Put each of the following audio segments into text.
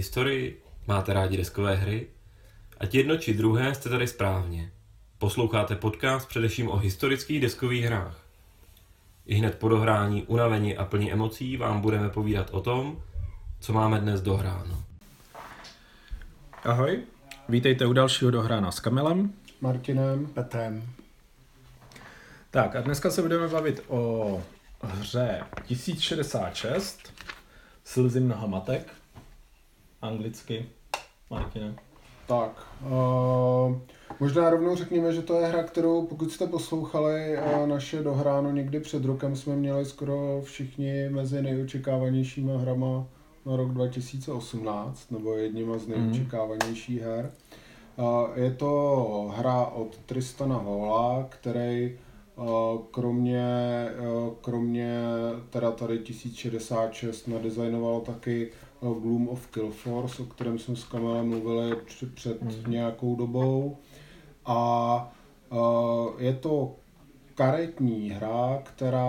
Máte rádi historii? Máte rádi deskové hry? Ať jedno či druhé jste tady správně. Posloucháte podcast především o historických deskových hrách. I hned po dohrání, unavení a plní emocí vám budeme povídat o tom, co máme dnes dohráno. Ahoj, vítejte u dalšího dohrána s Kamilem. Martinem, Petrem. Tak a dneska se budeme bavit o hře 1066 Slzy mnoha matek. Anglicky. Martine. Tak, uh, možná rovnou řekněme, že to je hra, kterou pokud jste poslouchali uh, naše dohráno někdy před rokem, jsme měli skoro všichni mezi nejočekávanějšíma hrama na rok 2018, nebo jedněma z nejočekávanějších her. Uh, je to hra od Tristana Hola, který kromě, kromě teda tady 1066 nadizajnovalo taky Gloom of Killforce, o kterém jsme s Kamelem mluvili před mm. nějakou dobou. A je to karetní hra, která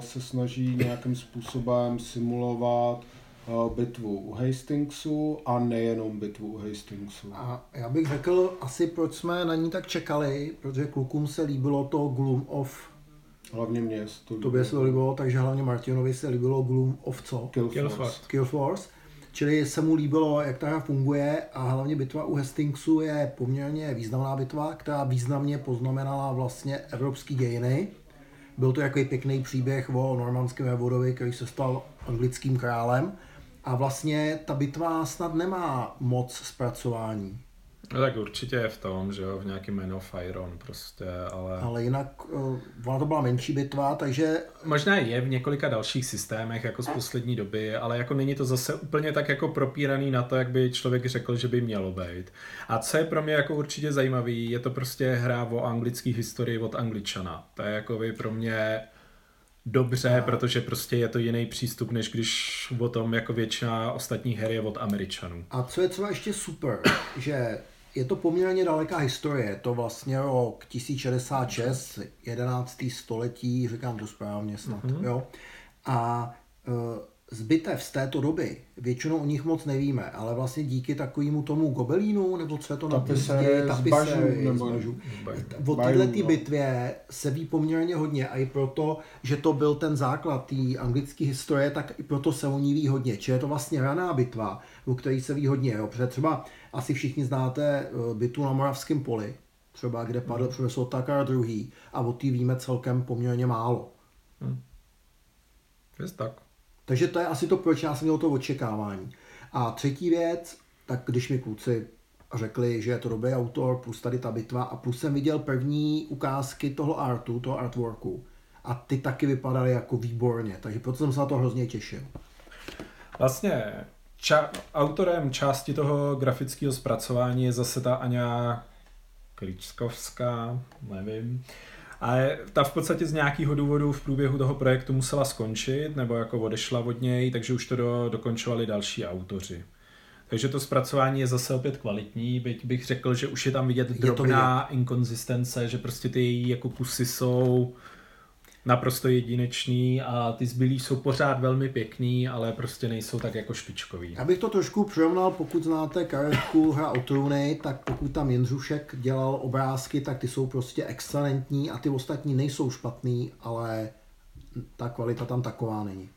se snaží nějakým způsobem simulovat bitvu u Hastingsu a nejenom bitvu u Hastingsu. A já bych řekl asi, proč jsme na ní tak čekali, protože klukům se líbilo to Gloom of Hlavně mě se to líbilo. Tobě se to líbilo, takže hlavně Martinovi se líbilo Gloom of co? Kill, Kill Force. Force. Kill Force. Čili se mu líbilo, jak ta hra funguje a hlavně bitva u Hastingsu je poměrně významná bitva, která významně poznamenala vlastně evropský dějiny. Byl to takový pěkný příběh o normandském vévodovi, který se stal anglickým králem a vlastně ta bitva snad nemá moc zpracování. No tak určitě je v tom, že jo, v nějaký Man of Iron prostě, ale... Ale jinak, uh, ona to byla menší bitva, takže... Možná je v několika dalších systémech, jako z poslední doby, ale jako není to zase úplně tak jako propíraný na to, jak by člověk řekl, že by mělo být. A co je pro mě jako určitě zajímavý, je to prostě hra o anglické historii od Angličana. To je jako by pro mě dobře, a... protože prostě je to jiný přístup, než když o tom jako většina ostatních her je od Američanů. A co je třeba ještě super, že je to poměrně daleká historie, je to vlastně rok 1066, 11. století, říkám to správně snad, mm-hmm. jo. A uh, z této doby, většinou o nich moc nevíme, ale vlastně díky takovému tomu gobelínu, nebo co je to na tapisery, nebo o této bitvě se ví poměrně hodně a i proto, že to byl ten základ té anglické historie, tak i proto se o ní ví hodně. Či je to vlastně raná bitva, o které se ví hodně. Jo? Protože třeba asi všichni znáte eh, bitvu na Moravském poli, třeba kde padl hmm. profesor Takar II. a o té víme celkem poměrně málo. Hmm. Je tak. Takže to je asi to, proč já jsem měl to očekávání. A třetí věc, tak když mi kluci řekli, že je to dobrý autor, plus tady ta bitva a plus jsem viděl první ukázky toho artu, toho artworku a ty taky vypadaly jako výborně, takže proto jsem se na to hrozně těšil. Vlastně ča- autorem části toho grafického zpracování je zase ta Aňa Kličkovská, nevím. A ta v podstatě z nějakého důvodu v průběhu toho projektu musela skončit, nebo jako odešla od něj, takže už to do, dokončovali další autoři. Takže to zpracování je zase opět kvalitní, byť bych řekl, že už je tam vidět drobná inkonzistence, že prostě ty její jako kusy jsou naprosto jedinečný a ty zbylí jsou pořád velmi pěkný, ale prostě nejsou tak jako špičkový. Já bych to trošku přirovnal, pokud znáte karetku hra o trůny, tak pokud tam Jindřušek dělal obrázky, tak ty jsou prostě excelentní a ty ostatní nejsou špatný, ale ta kvalita tam taková není.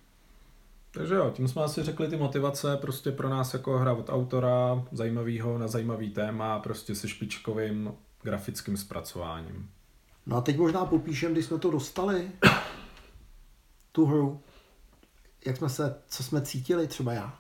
Takže jo, tím jsme asi řekli ty motivace prostě pro nás jako hra od autora, zajímavého na zajímavý téma, prostě se špičkovým grafickým zpracováním. No a teď možná popíšem, když jsme to dostali, tu hru, jak jsme se, co jsme cítili, třeba já.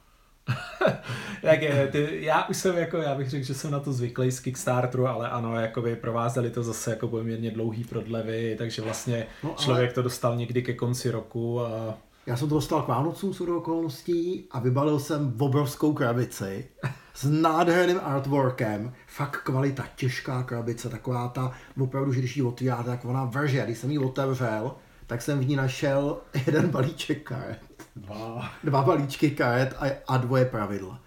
jak je, ty, já už jsem jako, já bych řekl, že jsem na to zvyklý z Kickstarteru, ale ano, jakoby provázeli to zase jako poměrně dlouhý prodlevy, takže vlastně no, ale... člověk to dostal někdy ke konci roku a já jsem to dostal k Vánocům s okolností a vybalil jsem v obrovskou krabici s nádherným artworkem. Fakt kvalita, těžká krabice, taková ta, opravdu, že když ji otvíráte, tak ona vrže. Když jsem ji otevřel, tak jsem v ní našel jeden balíček karet. Dva. Dva balíčky karet a, a dvoje pravidla.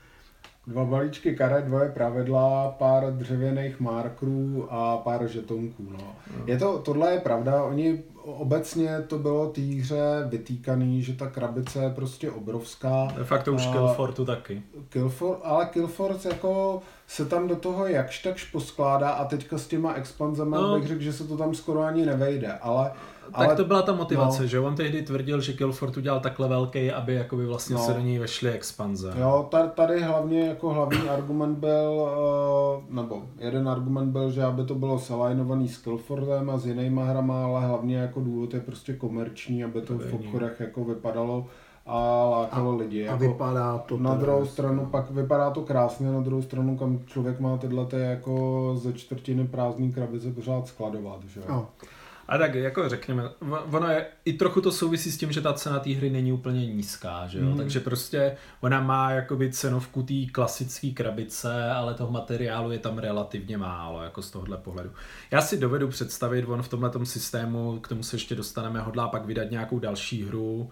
Dva balíčky karet, dvoje pravidla, pár dřevěných markerů a pár žetonků. No. no. Je to, tohle je pravda, oni obecně to bylo té hře vytýkaný, že ta krabice je prostě obrovská. De facto už Killfortu taky. Killfort, ale Killfort jako se tam do toho jakž takž poskládá a teďka s těma expanzemi no. bych řekl, že se to tam skoro ani nevejde, ale tak ale, to byla ta motivace, no. že on tehdy tvrdil, že Killfort udělal takhle velký, aby jakoby vlastně no. se do ní vešly expanze. Jo, tady hlavně jako hlavní argument byl, eh, nebo jeden argument byl, že aby to bylo salajnovaný s Killfortem a s jinýma hrama, ale hlavně jako důvod je prostě komerční, aby to, to v obchodech jako vypadalo a lákalo a, lidi. Jako a vypadá to Na druhou stranu, pak vypadá to krásně, na druhou stranu, kam člověk má tyhle ty jako ze čtvrtiny prázdný krabice pořád skladovat, že no. A tak jako řekněme, ono je, i trochu to souvisí s tím, že ta cena té hry není úplně nízká, že jo? Mm. takže prostě ona má jakoby cenovku té klasické krabice, ale toho materiálu je tam relativně málo, jako z tohohle pohledu. Já si dovedu představit, on v tomhle systému, k tomu se ještě dostaneme, hodlá pak vydat nějakou další hru,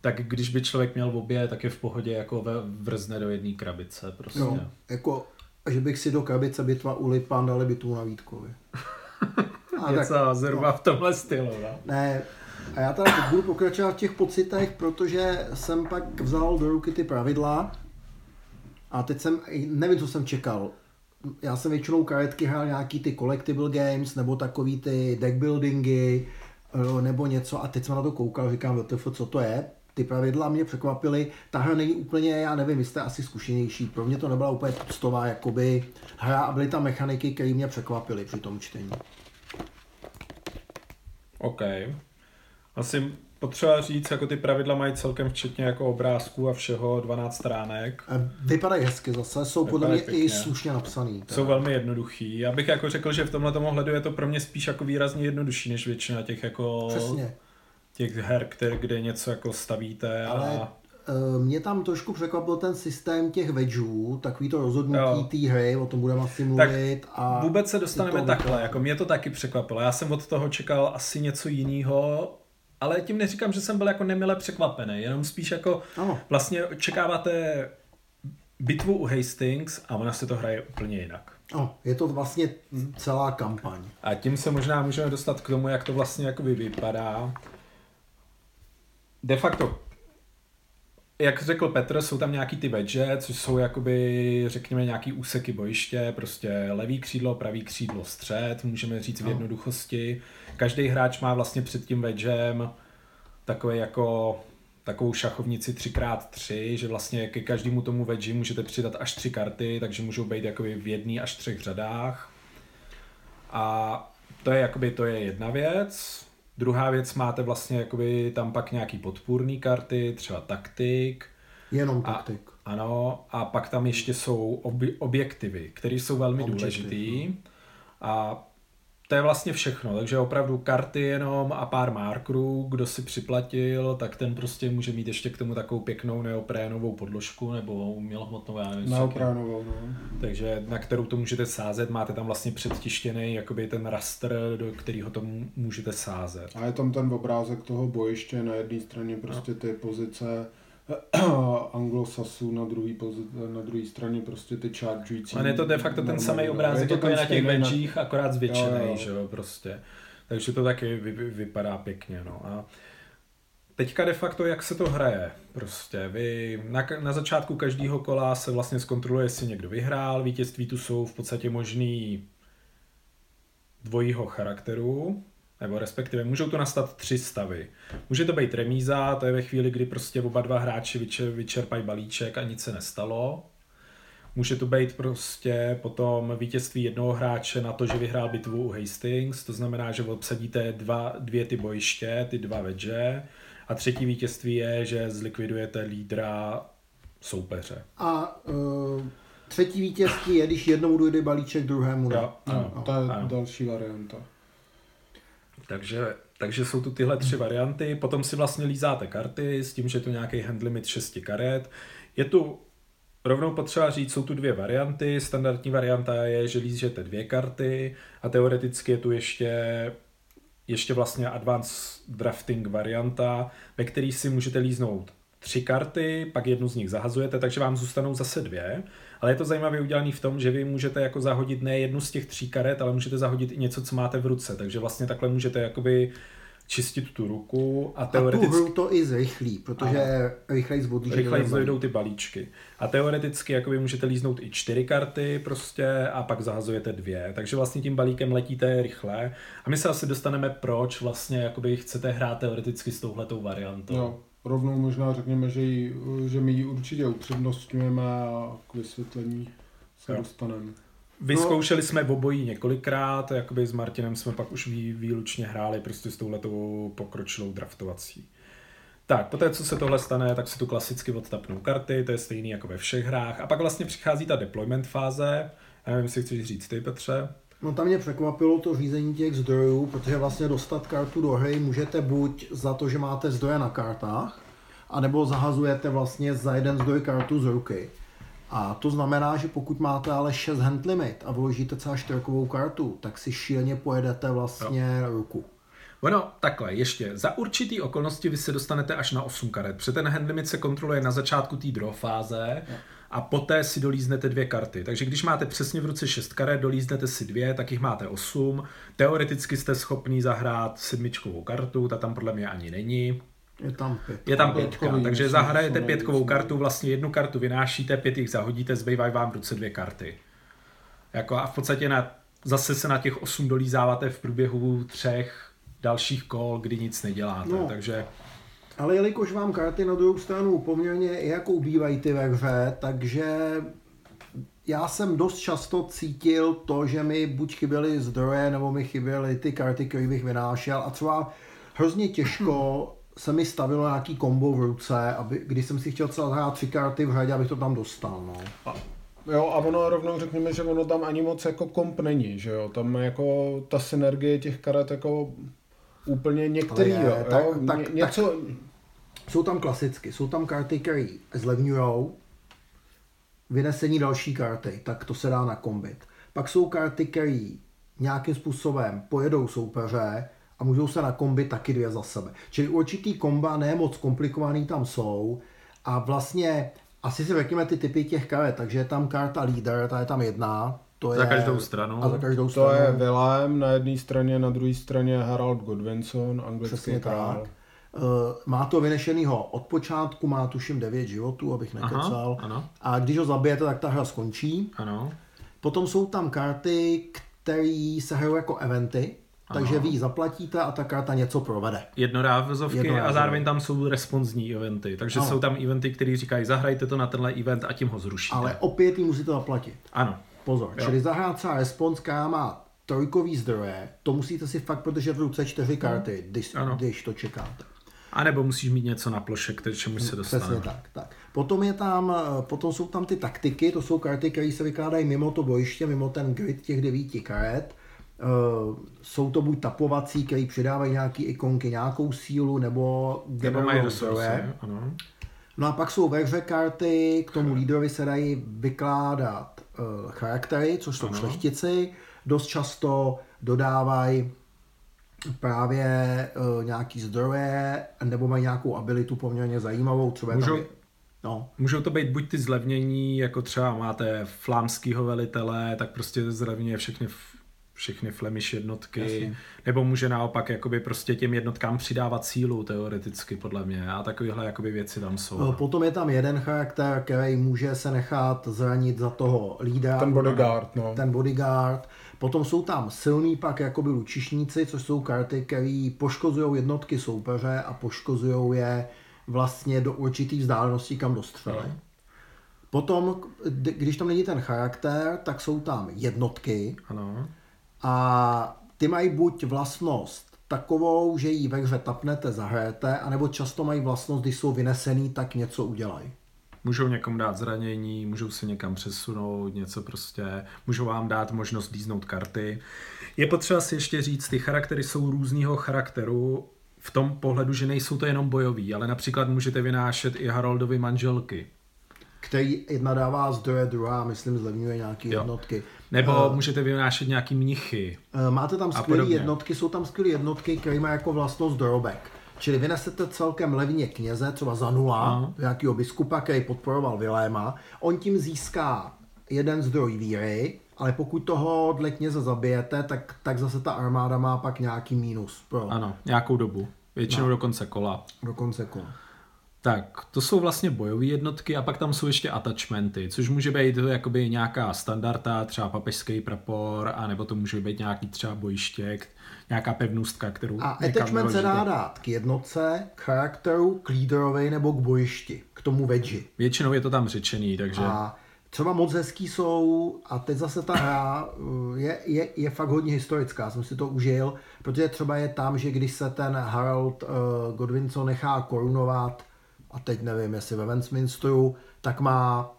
tak když by člověk měl v obě, tak je v pohodě jako vrzne do jedné krabice prostě. No, jako, že bych si do krabice bitva ulipán dali by tu na Vítkovi. A Něco tak, zhruba no. v tomhle stylu, no? Ne, a já tady budu pokračovat v těch pocitech, protože jsem pak vzal do ruky ty pravidla a teď jsem, nevím, co jsem čekal. Já jsem většinou karetky hrál nějaký ty collectible games, nebo takový ty deck buildingy, eh, nebo něco a teď jsem na to koukal, říkám, WTF, co to je? Ty pravidla mě překvapily. Ta hra není úplně, já nevím, vy jste asi zkušenější. Pro mě to nebyla úplně tuctová jakoby hra a byly tam mechaniky, které mě překvapily při tom čtení. OK. Asi potřeba říct, jako ty pravidla mají celkem včetně jako obrázků a všeho 12 stránek. Vypadají hezky zase, jsou podle mě pěkně. i slušně napsaný. Teda. Jsou velmi jednoduchý. Já bych jako řekl, že v tomhle ohledu je to pro mě spíš jako výrazně jednodušší, než většina těch jako... Přesně. Těch her, které, kde něco jako stavíte Ale... a Eh, mě tam trošku překvapil ten systém těch vedžů, takový to rozhodnutí té hry, o tom budeme asi mluvit. Tak a vůbec se dostaneme takhle, jako mě to taky překvapilo. Já jsem od toho čekal asi něco jiného, ale tím neříkám, že jsem byl jako nemile překvapený, jenom spíš jako ano. vlastně očekáváte bitvu u Hastings a ona se to hraje úplně jinak. No, je to vlastně celá kampaň. A tím se možná můžeme dostat k tomu, jak to vlastně jakoby vypadá. De facto jak řekl Petr, jsou tam nějaký ty vedže, což jsou jakoby, řekněme, nějaký úseky bojiště, prostě levý křídlo, pravý křídlo, střed, můžeme říct v no. jednoduchosti. Každý hráč má vlastně před tím vedžem takový jako takovou šachovnici 3x3, že vlastně ke každému tomu vedži můžete přidat až tři karty, takže můžou být jakoby v jedné až třech řadách. A to je jakoby, to je jedna věc. Druhá věc, máte vlastně jakoby tam pak nějaký podpůrný karty, třeba taktik. Jenom taktik. A, ano, a pak tam ještě jsou ob- objektivy, které jsou velmi Objektiv, důležitý. No. A to je vlastně všechno, takže opravdu karty jenom a pár markerů, kdo si připlatil, tak ten prostě může mít ještě k tomu takovou pěknou neoprénovou podložku nebo umělohmotnou, já nevím. Neoprénovou, no. Takže na kterou to můžete sázet, máte tam vlastně předtištěný jakoby ten raster, do kterého to můžete sázet. A je tam ten obrázek toho bojiště, na jedné straně prostě no. ty pozice, anglosasů na druhé na druhé straně prostě ty chargující. A je to de facto ten samý obrázek, jako je na těch benchích, akorát zvětšený, že jo, prostě. Takže to taky vy, vy, vypadá pěkně, no. A teďka de facto, jak se to hraje, prostě vy na, na začátku každého kola se vlastně zkontroluje, jestli někdo vyhrál, vítězství tu jsou v podstatě možný dvojího charakteru, nebo respektive můžou to nastat tři stavy. Může to být remíza, to je ve chvíli, kdy prostě oba dva hráči vyčerpají balíček a nic se nestalo. Může to být prostě potom vítězství jednoho hráče na to, že vyhrál bitvu u Hastings, to znamená, že obsadíte dva, dvě ty bojiště, ty dva vedže. A třetí vítězství je, že zlikvidujete lídra soupeře. A uh, třetí vítězství je, když jednomu dojde balíček, druhému ne. Jo, ano, to je ano. další varianta. Takže, takže jsou tu tyhle tři varianty, potom si vlastně lízáte karty s tím, že je tu nějaký hand limit 6 karet. Je tu Rovnou potřeba říct, jsou tu dvě varianty. Standardní varianta je, že lížete dvě karty a teoreticky je tu ještě, ještě vlastně advanced drafting varianta, ve který si můžete líznout tři karty, pak jednu z nich zahazujete, takže vám zůstanou zase dvě. Ale je to zajímavě udělané v tom, že vy můžete jako zahodit ne jednu z těch tří karet, ale můžete zahodit i něco, co máte v ruce. Takže vlastně takhle můžete jakoby čistit tu ruku a teoreticky... A tu hru to i zrychlí, protože ano. rychleji zvodlí. Rychleji zdojdou ty balíčky. A teoreticky jakoby můžete líznout i čtyři karty prostě a pak zahazujete dvě. Takže vlastně tím balíkem letíte rychle. A my se asi dostaneme proč vlastně jakoby chcete hrát teoreticky s touhletou variantou. No, rovnou možná řekněme, že, jí, že my ji určitě upřednostňujeme a k vysvětlení se jo. dostaneme. Vyzkoušeli no. jsme obojí několikrát, jakoby s Martinem jsme pak už výlučně hráli prostě s touhletou pokročilou draftovací. Tak, poté, co se tohle stane, tak se tu klasicky odtapnou karty, to je stejný jako ve všech hrách. A pak vlastně přichází ta deployment fáze. Já nevím, jestli chceš říct ty, Petře. No tam mě překvapilo to řízení těch zdrojů, protože vlastně dostat kartu do hry můžete buď za to, že máte zdroje na kartách, anebo zahazujete vlastně za jeden zdroj kartu z ruky. A to znamená, že pokud máte ale 6 hand limit a vložíte třeba čtyřkovou kartu, tak si šíleně pojedete vlastně jo. ruku. Ono, takhle, ještě. Za určitý okolnosti vy se dostanete až na 8 karet, protože ten hand limit se kontroluje na začátku té draw fáze a poté si dolíznete dvě karty. Takže když máte přesně v ruce 6 karet, dolíznete si dvě, tak jich máte 8. Teoreticky jste schopný zahrát sedmičkovou kartu, ta tam podle mě ani není. Je tam pět. Je tam pětka, takže zahrajete pětkovou kartu, vlastně jednu kartu vynášíte, pět jich zahodíte, zbývají vám v ruce dvě karty. Jako a v podstatě na, zase se na těch osm dolízáváte v průběhu třech dalších kol, kdy nic neděláte, no. takže... Ale jelikož vám karty na druhou stranu poměrně jako ubývají ty ve hře, takže já jsem dost často cítil to, že mi buď chyběly zdroje, nebo mi chyběly ty karty, které bych vynášel a třeba hrozně těžko se mi stavilo nějaký kombo v ruce, aby, když jsem si chtěl třeba hrát tři karty v hradě, abych to tam dostal. No. A, jo, a ono rovnou řekněme, že ono tam ani moc jako komp není, že jo, tam jako ta synergie těch karet jako úplně některý, je, jo, tak, jo? Tak, Ně, něco... Tak, jsou tam klasicky, jsou tam karty, které zlevňují vynesení další karty, tak to se dá nakombit. Pak jsou karty, které nějakým způsobem pojedou soupeře, a můžou se nakombit taky dvě za sebe. Čili určitý komba ne moc komplikovaný tam jsou a vlastně asi si řekněme ty typy těch karet, takže je tam karta leader, ta je tam jedna, to je, za každou stranu. A za každou stranu. To je Willem na jedné straně, na druhé straně Harald Godwinson, anglický Přesně král. Tak. Uh, má to vynešenýho od počátku, má tuším 9 životů, abych nekecal. Aha, ano. A když ho zabijete, tak ta hra skončí. Ano. Potom jsou tam karty, které se hrajou jako eventy. Takže vy zaplatíte a ta karta něco provede. Jednorázovky Jednorázovky. a zároveň tam jsou responsní eventy. Takže ano. jsou tam eventy, které říkají, zahrajte to na tenhle event a tím ho zrušíte. Ale opět ji musíte zaplatit. Ano. Pozor, jo. čili zahrát respons, která má trojkový zdroje, to musíte si fakt protože v ruce čtyři karty, když, když to čekáte. A nebo musíš mít něco na ploše, k čemu se dostane. Přesně tak, tak. Potom, je tam, potom jsou tam ty taktiky, to jsou karty, které se vykládají mimo to bojiště, mimo ten grid těch devíti karet Uh, jsou to buď tapovací, který přidávají nějaké ikonky, nějakou sílu, nebo generují zdroje. No a pak jsou ve hře karty, k tomu lídrovi se dají vykládat charaktery, což jsou ano. šlechtici. Dost často dodávají právě uh, nějaký zdroje, nebo mají nějakou abilitu poměrně zajímavou, třeba Můžou, tam No. Můžou to být buď ty zlevnění, jako třeba máte flámského velitele, tak prostě zlevňuje všechny všechny Flemish jednotky, Jasně. nebo může naopak jakoby prostě těm jednotkám přidávat sílu teoreticky podle mě a takovéhle jakoby věci tam jsou. No, potom je tam jeden charakter, který může se nechat zranit za toho lídra. Ten bodyguard, no. Ten bodyguard. Potom jsou tam silný pak jakoby lučišníci, což jsou karty, které poškozují jednotky soupeře a poškozují je vlastně do určitých vzdáleností, kam dostřelí. No. Potom, když tam není ten charakter, tak jsou tam jednotky. Ano a ty mají buď vlastnost takovou, že ji ve hře tapnete, zahrajete, anebo často mají vlastnost, když jsou vynesený, tak něco udělají. Můžou někomu dát zranění, můžou se někam přesunout, něco prostě, můžou vám dát možnost líznout karty. Je potřeba si ještě říct, ty charaktery jsou různého charakteru v tom pohledu, že nejsou to jenom bojoví, ale například můžete vynášet i Haroldovy manželky. Který jedna dává zdroje, druhá, myslím, zlevňuje nějaké jednotky. Nebo uh, můžete vynášet nějaký mnichy. Uh, máte tam skvělé jednotky, jsou tam skvělé jednotky, které mají jako vlastnost dorobek. Čili vynesete celkem levně kněze, třeba za nula, Ano. nějakého biskupa, který podporoval Viléma. On tím získá jeden zdroj víry, ale pokud toho dle kněze zabijete, tak, tak zase ta armáda má pak nějaký mínus pro Ano, nějakou dobu. Většinou No. do konce kola. do konce kola. Tak, to jsou vlastně bojové jednotky a pak tam jsou ještě attachmenty, což může být jakoby nějaká standarda, třeba papežský prapor, anebo to může být nějaký třeba bojiště, nějaká pevnůstka, kterou A attachment se dá dát k jednotce, k charakteru, k lídrovi nebo k bojišti, k tomu vedži. Většinou je to tam řečený, takže... A třeba moc hezký jsou, a teď zase ta hra uh, je, je, je fakt hodně historická, jsem si to užil, protože třeba je tam, že když se ten Harold uh, Godwinson nechá korunovat, a teď nevím, jestli ve Westminsteru, tak má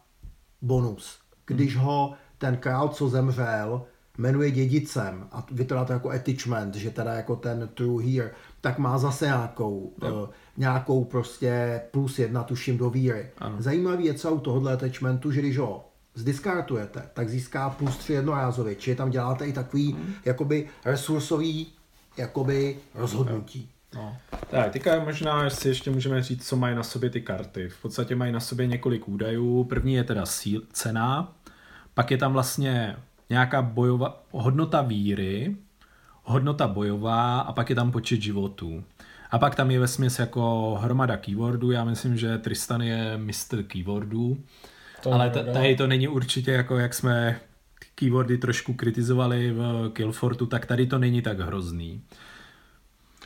bonus. Když ho ten král, co zemřel, jmenuje dědicem a vypadá to jako attachment, že teda jako ten true here, tak má zase nějakou, uh, nějakou prostě plus jedna tuším do víry. Ano. Zajímavý je třeba u tohohle attachmentu, že když ho zdiskartujete, tak získá plus tři jednorázově, čili tam děláte i takový Mhm. jakoby resursový jakoby rozhodnutí. No. Tak, teďka možná si ještě můžeme říct, co mají na sobě ty karty. V podstatě mají na sobě několik údajů. První je teda síl, cena, pak je tam vlastně nějaká bojová hodnota víry, hodnota bojová a pak je tam počet životů. A pak tam je ve jako hromada keywordů. Já myslím, že Tristan je mistr keywordů. To ale t- pravda. tady to není určitě jako jak jsme keywordy trošku kritizovali v Killfortu, tak tady to není tak hrozný.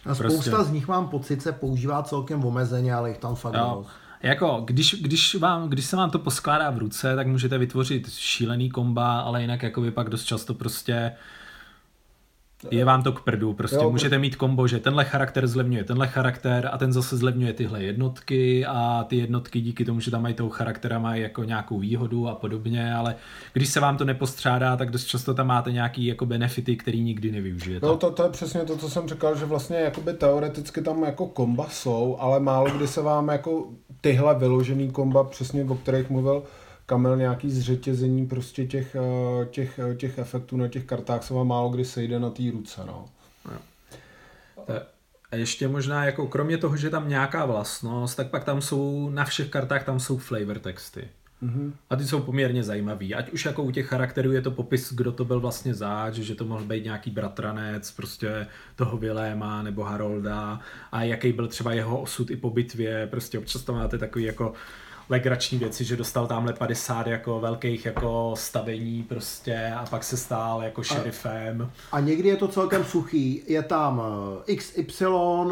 A spousta Prostě. z nich mám pocit se používá celkem omezeně, ale jich tam fakt dost. Jako, když, když, vám, když se vám to poskládá v ruce, tak můžete vytvořit šílený komba, ale jinak jakoby pak dost často prostě je vám to k prdu. Prostě Jo, můžete mít kombo, že tenhle charakter zlevňuje tenhle charakter a ten zase zlevňuje tyhle jednotky a ty jednotky díky tomu, že tam mají toho charaktera, mají jako nějakou výhodu a podobně, ale když se vám to nepostřádá, tak dost často tam máte nějaký jako benefity, který nikdy nevyužijete. No to, to je přesně to, co jsem říkal, že vlastně jakoby teoreticky tam jako komba jsou, ale málo kdy se vám jako tyhle vyložený komba, přesně o kterých mluvil Kamil, nějaký zřetězení prostě těch, eh, těch, eh, těch efektů na těch kartách se vám málo kdy sejde na té ruce, no. A ještě možná, jako kromě toho, že tam nějaká vlastnost, tak pak tam jsou, na všech kartách tam jsou flavor texty. Mhm. A ty jsou poměrně zajímavý. Ať už jako u těch charakterů je to popis, kdo to byl vlastně záč, že to mohl být nějaký bratranec prostě toho Viléma nebo Harolda a jaký byl třeba jeho osud i po bitvě. Prostě občas tam máte takový jako legrační věci, že dostal tamhle 50 jako velkých jako stavení prostě a pak se stál jako šerifem. A někdy je to celkem suchý. Je tam eh, XY,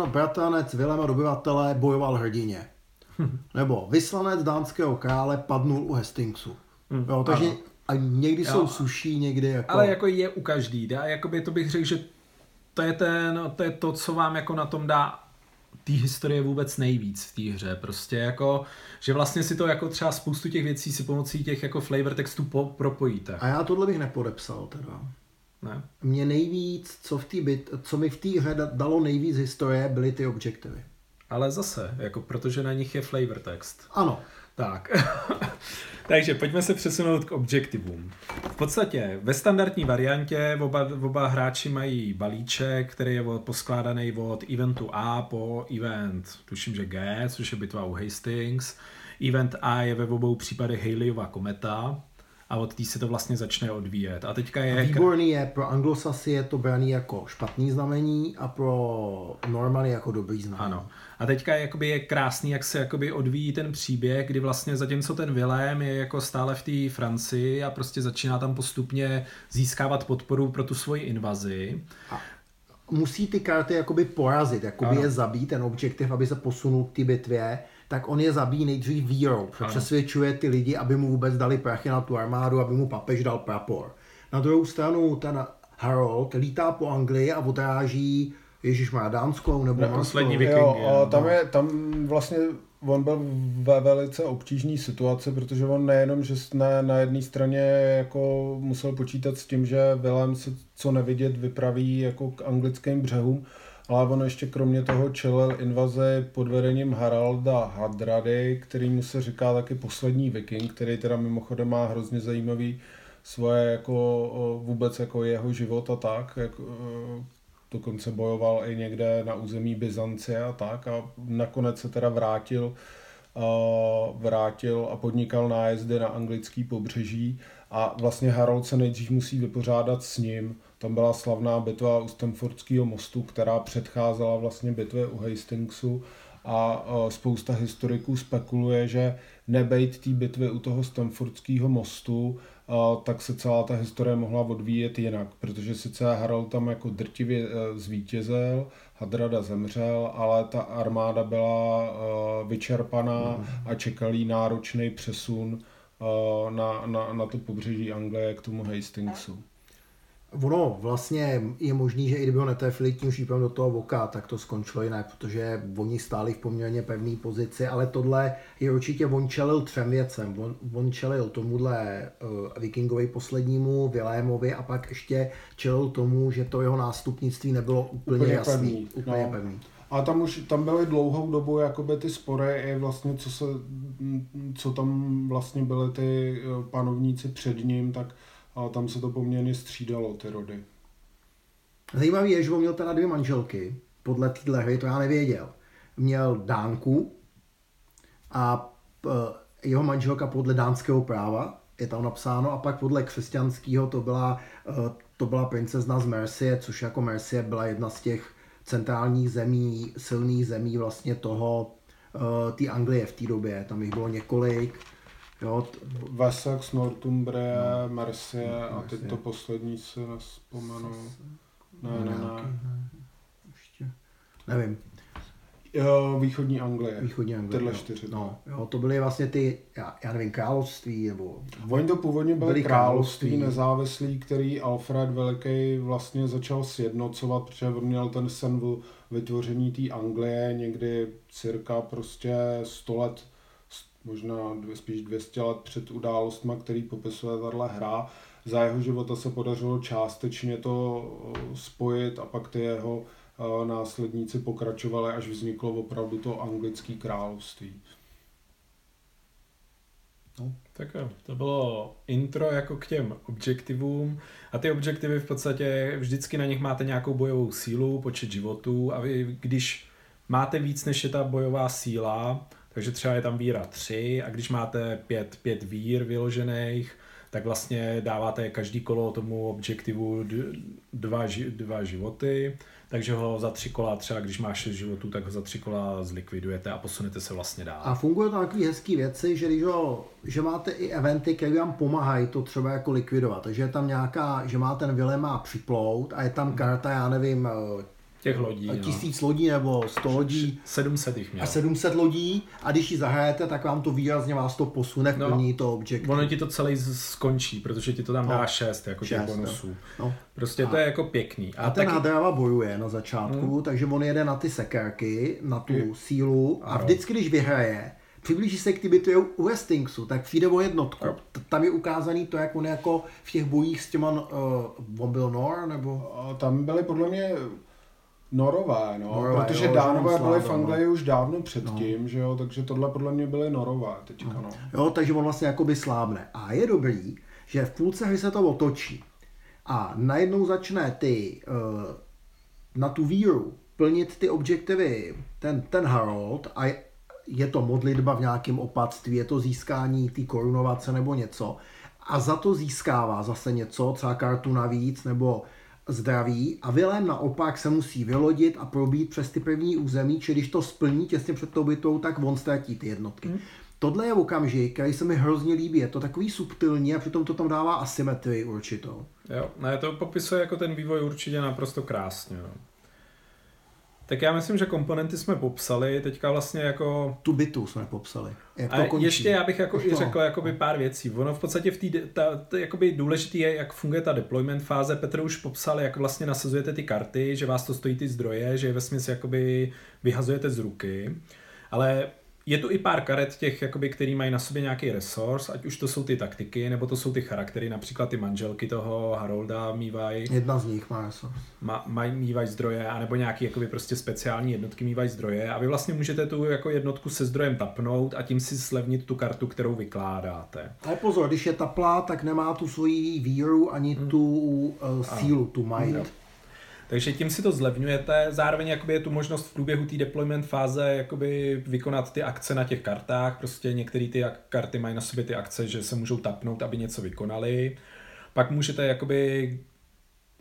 bratranec Vilema dobyvatele bojoval hrdině. Nebo vyslanec dánského krále padnul u Hastingsu. Jo, takže ano. a někdy Jo. jsou suší, někdy jako... Ale jako je u každý, dá, jakoby to bych řekl, že to je, ten, to je to, co vám jako na tom dá té historie vůbec nejvíc v té hře. Prostě jako, že vlastně si to jako třeba spoustu těch věcí si pomocí těch jako flavor textů po, propojíte. A já tohle bych nepodepsal teda. Ne? Mě nejvíc, co, v tý byt, co mi v té hře da- dalo nejvíc historie, byly ty objektivy. Ale zase, jako protože na nich je flavor text. Ano, Tak. Takže pojďme se přesunout k objektivům. V podstatě ve standardní variantě oba, oba hráči mají balíček, který je od- poskládaný od eventu A po event, tuším, že G, což je bitva u Hastings. Event A je ve obou případech Haleyova kometa a od té se to vlastně začne odvíjet. A teďka je... výborný je, pro anglosasy je to braný jako špatný znamení a pro Normany jako dobrý znamení. Ano. A teďka jakoby je krásný, jak se jakoby odvíjí ten příběh, kdy vlastně zatímco ten Vilém je jako stále v té Francii a prostě začíná tam postupně získávat podporu pro tu svoji invazi. musí ty karty jakoby porazit, jakoby Ano. je zabít, ten objektiv, aby se posunul k té bitvě, tak on je zabíjí nejdřív vírou. Ano. Přesvědčuje ty lidi, aby mu vůbec dali prachy na tu armádu, aby mu papež dal prapor. Na druhou stranu ten Harold lítá po Anglii a odráží Ježíš má dánskou nebo Ne, poslední Vikingy, Jo, a no. tam je, tam vlastně on byl ve velice obtížné situaci, protože on nejenom, že na, na jedné straně jako musel počítat s tím, že Willem se co nevidět vypraví jako k anglickým břehům, ale on ještě kromě toho čelil invaze pod vedením Haralda Hadrady, který mu se říká taky poslední viking, který teda mimochodem má hrozně zajímavý svoje jako vůbec jako jeho život a tak, jako, dokonce bojoval i někde na území Byzancie a tak a nakonec se teda vrátil vrátil a podnikal nájezdy na anglický pobřeží a vlastně Harold se nejdřív musí vypořádat s ním. Tam byla slavná bitva u Stamfordského mostu, která předcházela vlastně bitvě u Hastingsu a spousta historiků spekuluje, že nebejt té bitvy u toho Stamfordského mostu, tak se celá ta historie mohla odvíjet jinak, protože sice Harold tam jako drtivě e, zvítězil, Hadrada zemřel, ale ta armáda byla e, vyčerpaná a čekal jí náročný přesun e, na, na, na to pobřeží Anglie k tomu Hastingsu. Ono vlastně je možný, že i kdyby ho netrefili tím šípem do toho voka, tak to skončilo jinak, protože oni stáli v poměrně pevné pozici, ale tohle je určitě, on čelil třem věcem. On, on čelil tomuhle uh, vikingovi poslednímu, Vilémovi a pak ještě čelil tomu, že to jeho nástupnictví nebylo úplně, úplně jasný. Pevný. Úplně no. pevný. A tam už tam byly dlouhou dobu jakoby ty spory i vlastně co se, co tam vlastně byly ty eh, panovníci před ním, tak a tam se to poměrně střídalo, ty rody. Zajímavé je, že on měl teda dvě manželky, podle téhle hry, to já nevěděl. Měl Dánku a e, jeho manželka podle dánského práva, je tam napsáno, a pak podle křesťanského to byla, e, to byla princezna z Mercie, což jako Mercie byla jedna z těch centrálních zemí, silných zemí vlastně toho, e, té Anglie v té době. Tam jich bylo několik Jo, Wessex, Northumbrie, no. Mercie a teď to poslední si nespomenu. Ne, ne, ne. Ještě. Nevím. Jo, východní Anglie. Východní Anglie. Tyhle čtyři. No, jo, to byly vlastně ty, já, já nevím, království nebo... Oni to původně byly, byly království, království nezávislý, který Alfred Veliký vlastně začal sjednocovat, protože on měl ten sen vytvoření té Anglie někdy cirka prostě 100 let možná spíš 200 let před událostma, který popisuje tahle hra. Za jeho života se podařilo částečně to eh, spojit a pak ty jeho eh, následníci pokračovali, až vzniklo opravdu to anglické království. No, tak jo, to bylo intro jako k těm objektivům a ty objektivy v podstatě vždycky na nich máte nějakou bojovou sílu, počet životů a vy, když máte víc než je ta bojová síla, takže třeba je tam víra 3 a když máte pět, pět vír vyložených, tak vlastně dáváte každý kolo tomu objektivu dva, dva životy, takže ho za tři kola, třeba když máš šest životů, tak ho za tři kola zlikvidujete a posunete se vlastně dál. A funguje to takové hezké věci, že když ho, že máte i eventy, které vám pomáhají to třeba jako likvidovat. Takže je tam nějaká, že má ten Vile má připlout a je tam karta, já nevím, těch lodí. No. Tisíc no. lodí nebo sto lodí. 700 jich měl. A 700 lodí a když ji zahrajete, tak vám to výrazně vás to posune v no, to objekt. Ono ti to celý skončí, protože ti to tam dá no, 6 jako šest, těch bonusů. No. Prostě a, to je jako pěkný. A, a ten taky... Hadrava bojuje na začátku, hmm. takže on jede na ty sekerky, na tu hmm. sílu a vždycky, když vyhraje, přiblíží se k ty bitvě u Westingsu, tak přijde o jednotku. No. Tam je ukázaný to, jak on jako v těch bojích s těma, uh, on byl Nor, nebo? Tam byly podle mě Norové, no, norové, protože jo, Dánové byly v Anglii no. už dávno předtím, no. že jo, takže tohle podle mě byly Norové teďka, no. no. Jo, takže on vlastně jakoby slábne. A je dobrý, že v půlce hry se to otočí a najednou začne ty uh, na tu víru plnit ty objektivy ten, ten Harold a je to modlitba v nějakém opatství, je to získání té korunovace nebo něco a za to získává zase něco, třeba kartu navíc nebo zdraví a Vilém naopak se musí vylodit a probít přes ty první území, či když to splní těsně před tou bitou, tak on ztratí ty jednotky. Hmm. Tohle je okamžik, který se mi hrozně líbí. Je to takový subtilní a přitom to tam dává asymetrii určitou. Jo, ne, to popisuje jako ten vývoj určitě naprosto krásně. Jo. Tak já myslím, že komponenty jsme popsali, teďka vlastně jako... Tu bitu jsme popsali. Jak to končí. ještě já bych jako i řekl jakoby pár věcí. Ono v podstatě v té, ta, ta, jakoby důležitý je, jak funguje ta deployment fáze. Petr už popsal, jak vlastně nasazujete ty karty, že vás to stojí ty zdroje, že je ve smyslu jakoby vyhazujete z ruky. Ale je tu i pár karet těch, jakoby, který mají na sobě nějaký resource, ať už to jsou ty taktiky, nebo to jsou ty charaktery, například ty manželky toho Harolda mývají. Jedna z nich má resource. Ma, mají mývají zdroje, anebo nějaký jakoby prostě speciální jednotky mývají zdroje a vy vlastně můžete tu jako jednotku se zdrojem tapnout a tím si slevnit tu kartu, kterou vykládáte. Ale pozor, když je taplá, tak nemá tu svoji víru ani hmm. tu uh, sílu, tu might. Hmm. Takže tím si to zlevňujete, zároveň jakoby je tu možnost v průběhu té deployment fáze jakoby vykonat ty akce na těch kartách, prostě některé ty karty mají na sobě ty akce, že se můžou tapnout, aby něco vykonali. Pak můžete jakoby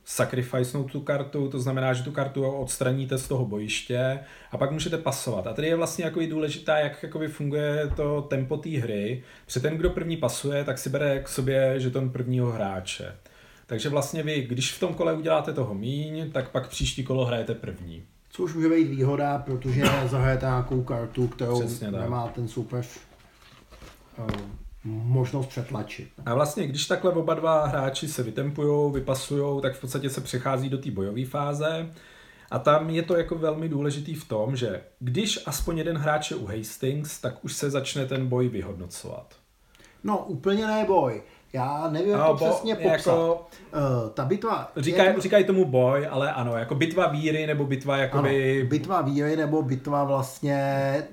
sacrificenout tu kartu, to znamená, že tu kartu odstraníte z toho bojiště a pak můžete pasovat. A tady je vlastně jako důležitá, jak jakoby funguje to tempo té hry. Protože ten, kdo první pasuje, tak si bere k sobě že ten prvního hráče. Takže vlastně vy, když v tom kole uděláte toho míň, tak pak příští kolo hrajete první. Což může být výhoda, protože zahrajete nějakou kartu, kterou Přesně, nemá ten soupeř uh, možnost přetlačit. A vlastně, když takhle oba dva hráči se vytempují, vypasují, tak v podstatě se přechází do té bojové fáze. A tam je to jako velmi důležitý v tom, že když aspoň jeden hráč je u Hastings, tak už se začne ten boj vyhodnocovat. No, úplně ne boj. Já nevím, jak to bo, přesně popsat. Jako, uh, ta bitva... Říkaj, je... říkají tomu boj, ale ano, jako bitva víry nebo bitva jakoby... Ano, bitva víry nebo bitva vlastně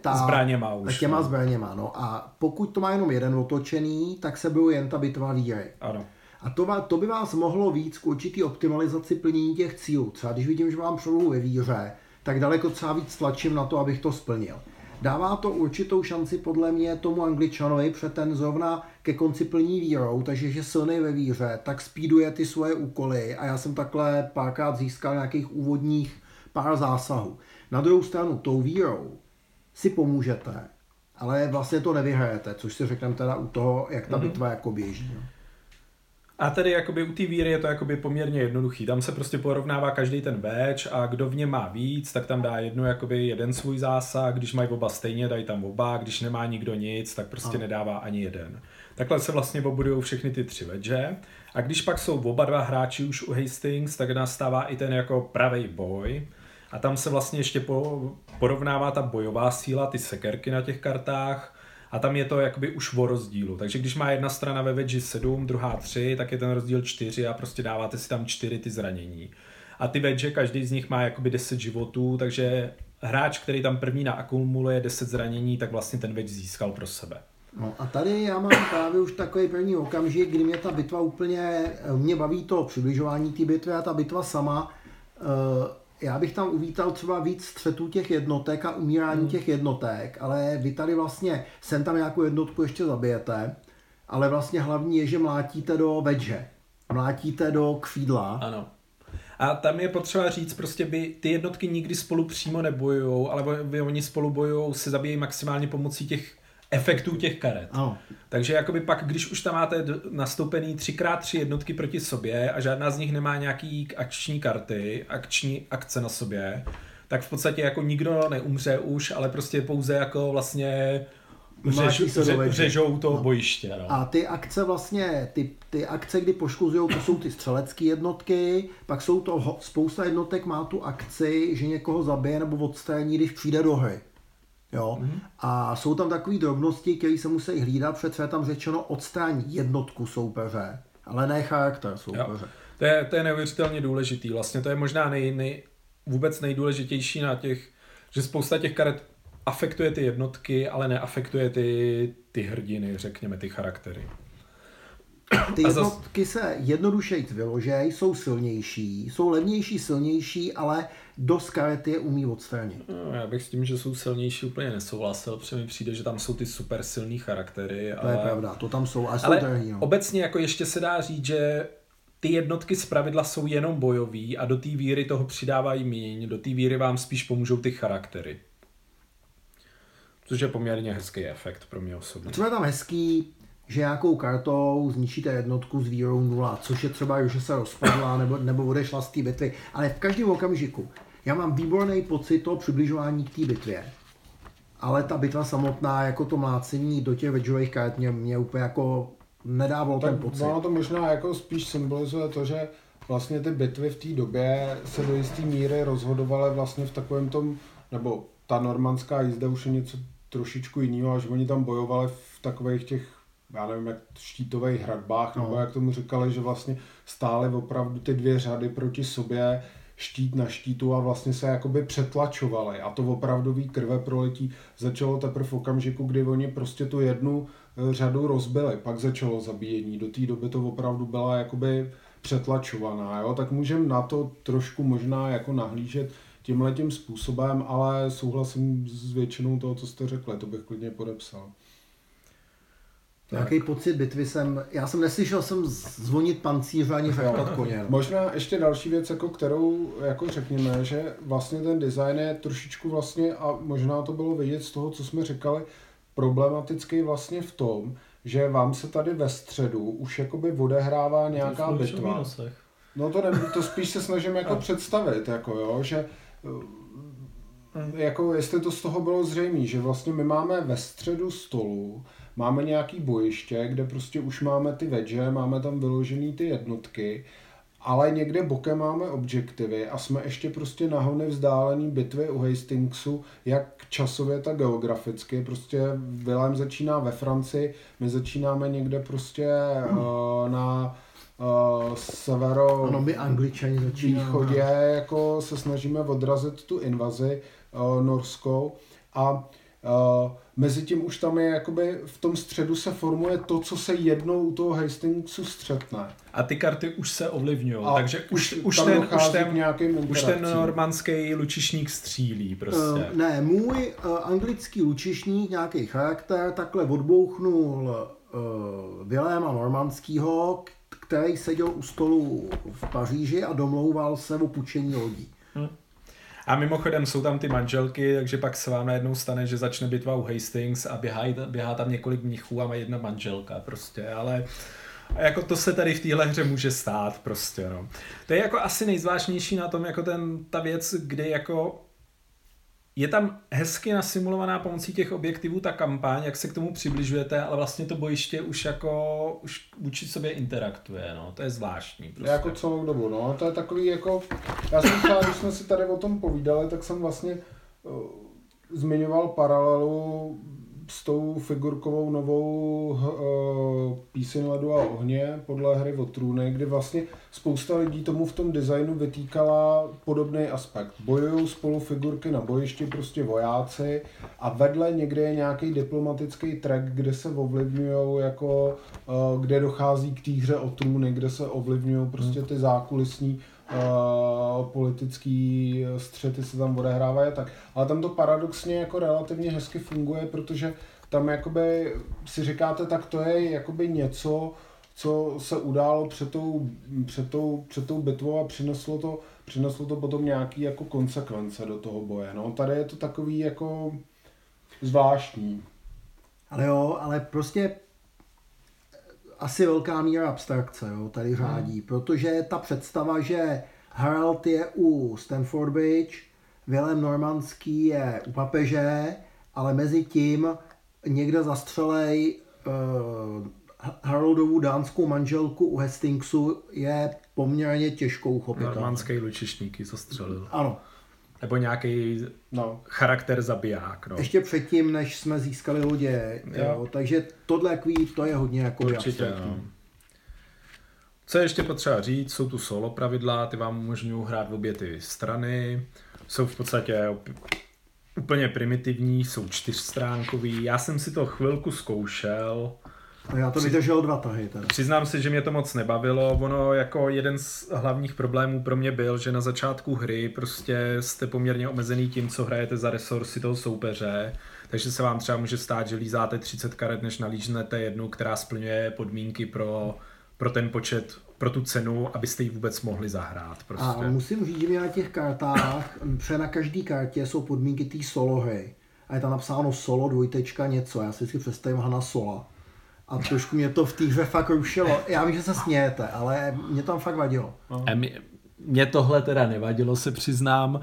ta... Zbraněma už. Těma no. zbraněma, no. A pokud to má jenom jeden otočený, tak se byl jen ta bitva víry. Ano. A to, to by vás mohlo víc k určitý optimalizaci plnění těch cílů. Třeba když vidím, že mám přelohu ve víře, tak daleko třeba víc tlačím na to, abych to splnil. Dává to určitou šanci podle mě tomu angličanovi, před ten zrovna ke konci plní vírou, takže že silný ve víře, tak speeduje ty svoje úkoly a já jsem takhle párkrát získal nějakých úvodních pár zásahů. Na druhou stranu, tou vírou si pomůžete, ale vlastně to nevyhrajete, což si řekneme teda u toho, jak ta mm-hmm. bitva jako běží. A tady jakoby u té víry je to jakoby poměrně jednoduchý. Tam se prostě porovnává každý ten badge a kdo v něm má víc, tak tam dá jednu jakoby jeden svůj zásah, když mají oba stejně, dají tam oba, když nemá nikdo nic, tak prostě a. nedává ani jeden. Takhle se vlastně obudují všechny ty tři vedže. A když pak jsou oba dva hráči už u Hastings, tak nastává i ten jako pravý boj. A tam se vlastně ještě po, porovnává ta bojová síla, ty sekerky na těch kartách. A tam je to jakoby už o rozdílu. Takže když má jedna strana ve vedži 7, druhá 3, tak je ten rozdíl 4 a prostě dáváte si tam 4 ty zranění. A ty vedže, každý z nich má jakoby 10 životů, takže hráč, který tam první naakumuluje 10 zranění, tak vlastně ten veď získal pro sebe. No a tady já mám právě už takový první okamžik, kdy mě ta bitva úplně, mě baví to přibližování té bitvy a ta bitva sama, eh, já bych tam uvítal třeba víc střetů těch jednotek a umírání hmm. těch jednotek, ale vy tady vlastně, sem tam nějakou jednotku ještě zabijete, ale vlastně hlavní je, že mlátíte do vedže, mlátíte do kvídla. Ano. A tam je potřeba říct, prostě by ty jednotky nikdy spolu přímo nebojujou, ale oni spolu bojují, se zabíjejí maximálně pomocí těch efektů těch karet. Ano. Takže jakoby pak, když už tam máte nastoupený 3x3 jednotky proti sobě a žádná z nich nemá nějaký akční karty, akční akce na sobě, tak v podstatě jako nikdo neumře už, ale prostě pouze jako vlastně Řež, ře, řežou to no. bojiště. No. A ty akce vlastně, ty, ty akce, kdy poškozují, to jsou ty střelecké jednotky, pak jsou to, spousta jednotek má tu akci, že někoho zabije nebo odstraní, když přijde do hry. Jo? Mm-hmm. A jsou tam takové drobnosti, které se musí hlídat, před je tam řečeno odstrání jednotku soupeře, ale ne charakter soupeře. To je, to je neuvěřitelně důležitý. Vlastně to je možná nej, nej, vůbec nejdůležitější na těch, že spousta těch karet afektuje ty jednotky, ale neafektuje ty, ty hrdiny, řekněme, ty charaktery. Ty jednotky se jednodušeji vyložej, jsou silnější, jsou levnější, silnější, ale dost karet je umí odstranit. No, já bych s tím, že jsou silnější úplně nesouhlasil, protože mi přijde, že tam jsou ty super silný charaktery. To ale... je pravda, to tam jsou, a jsou ale drahý, no. obecně jako ještě se dá říct, že ty jednotky z pravidla jsou jenom bojový a do té víry toho přidávají míň, do té víry vám spíš pomůžou ty charaktery. Což je poměrně hezký efekt pro mě osobně. Co je tam hezký, že nějakou kartou zničíte jednotku s vírou 0, což je třeba, že se rozpadla nebo, nebo odešla z té bitvy. Ale v každém okamžiku já mám výborný pocit toho přibližování k té bitvě. Ale ta bitva samotná, jako to mlácení do těch vedžových kart, mě, mě úplně jako nedávalo tak ten pocit. Ono to možná jako spíš symbolizuje to, že vlastně ty bitvy v té době se do jisté míry rozhodovaly vlastně v takovém tom, nebo ta normandská jízda už je něco trošičku jiného, že oni tam bojovali v takových těch já nevím, jak štítových hradbách, no. nebo jak tomu říkali, že vlastně stály opravdu ty dvě řady proti sobě, štít na štítu a vlastně se jakoby přetlačovali a to opravdový krve proletí začalo teprve v okamžiku, kdy oni prostě tu jednu eh, řadu rozbili, pak začalo zabíjení, do té doby to opravdu byla jakoby přetlačovaná, jo? tak můžeme na to trošku možná jako nahlížet tímhle tím způsobem, ale souhlasím s většinou toho, co jste řekli, to bych klidně podepsal. Jaký pocit bitvy jsem, já jsem neslyšel jsem zvonit pancíře ani fechtat koně. Možná ještě další věc, jako kterou jako řekněme, že vlastně ten design je trošičku vlastně, a možná to bylo vidět z toho, co jsme říkali, problematický vlastně v tom, že vám se tady ve středu už jakoby odehrává nějaká bitva. No to, ne, to spíš se snažím jako představit, jako jo, že jako jestli to z toho bylo zřejmé, že vlastně my máme ve středu stolu, máme nějaký bojiště, kde prostě už máme ty vedže, máme tam vyložený ty jednotky, ale někde bokem máme objektivy a jsme ještě prostě nahony vzdálený bitvy u Hastingsu, jak časově, tak geograficky. Prostě Vilém začíná ve Francii, my začínáme někde prostě uh, na uh, severo ano, my Angličani východě, jako se snažíme odrazit tu invazi uh, norskou. A uh, mezi tím už tam je jakoby v tom středu se formuje to, co se jednou u toho Hastingsu střetne. A ty karty už se ovlivňují, takže už, už, ten, už, ten, už ten normandský lučišník střílí prostě. Uh, ne, můj uh, anglický lučišník, nějaký charakter, takhle odbouchnul uh, Viléma Normandského, který seděl u stolu v Paříži a domlouval se o pučení lodí. Hmm. A mimochodem jsou tam ty manželky, takže pak se vám najednou stane, že začne bitva u Hastings a běhá, běhá tam několik mnichů a má jedna manželka prostě, ale jako to se tady v téhle hře může stát prostě, no. To je jako asi nejzvláštnější na tom, jako ten, ta věc, kdy jako je tam hezky nasimulovaná pomocí těch objektivů ta kampaň, jak se k tomu přibližujete, ale vlastně to bojiště už jako už vůči sobě interaktuje, no, to je zvláštní. Prostě. Jako celou dobu, no, to je takový jako, já jsem třeba, když jsme si tady o tom povídali, tak jsem vlastně uh, zmiňoval paralelu s tou figurkovou novou uh, píseň ledu a ohně podle hry o trůny, kdy vlastně spousta lidí tomu v tom designu vytýkala podobný aspekt. Bojují spolu figurky na bojišti, prostě vojáci a vedle někde je nějaký diplomatický track, kde se ovlivňují jako, uh, kde dochází k té hře o trůny, kde se ovlivňují prostě ty zákulisní Uh, politický střety se tam odehrávají tak. Ale tam to paradoxně jako relativně hezky funguje, protože tam jakoby si říkáte, tak to je jakoby něco, co se událo před tou, před tou, před tou bitvou a přineslo to, přineslo to potom nějaký jako konsekvence do toho boje. No, tady je to takový jako zvláštní. Ale jo, ale prostě asi velká míra abstrakce jo, tady hmm. řádí, hmm. protože ta představa, že Harald je u Stanford Bridge, Willem Normandský je u papeže, ale mezi tím někde zastřelej uh, Haroldovu dánskou manželku u Hastingsu je poměrně těžkou uchopitelnou. Normandský lučišníky zastřelil. Ano. Nebo nějaký no. charakter zabiják. No. Ještě předtím, než jsme získali lodě. Jo. Jo. Takže tohle jaký, to je hodně jako Určitě, no. Co je ještě potřeba říct, jsou tu solo pravidla, ty vám umožňují hrát v obě ty strany. Jsou v podstatě úplně primitivní, jsou čtyřstránkový. Já jsem si to chvilku zkoušel. A já to Při... vydržel dva tahy. Teda. Přiznám se, že mě to moc nebavilo. Ono jako jeden z hlavních problémů pro mě byl, že na začátku hry prostě jste poměrně omezený tím, co hrajete za resursy toho soupeře. Takže se vám třeba může stát, že lízáte 30 karet, než nalížnete jednu, která splňuje podmínky pro, pro ten počet pro tu cenu, abyste ji vůbec mohli zahrát. Prostě. A musím říct, že na těch kartách, protože na každé kartě jsou podmínky té solo hry. A je tam napsáno solo, dvojtečka, něco. Já si vždycky představím Hana Sola. A trošku mě to v té hře fakt rušilo. Já vím, že se smějete, ale mě tam fakt vadilo. No. Mě tohle teda nevadilo, se přiznám,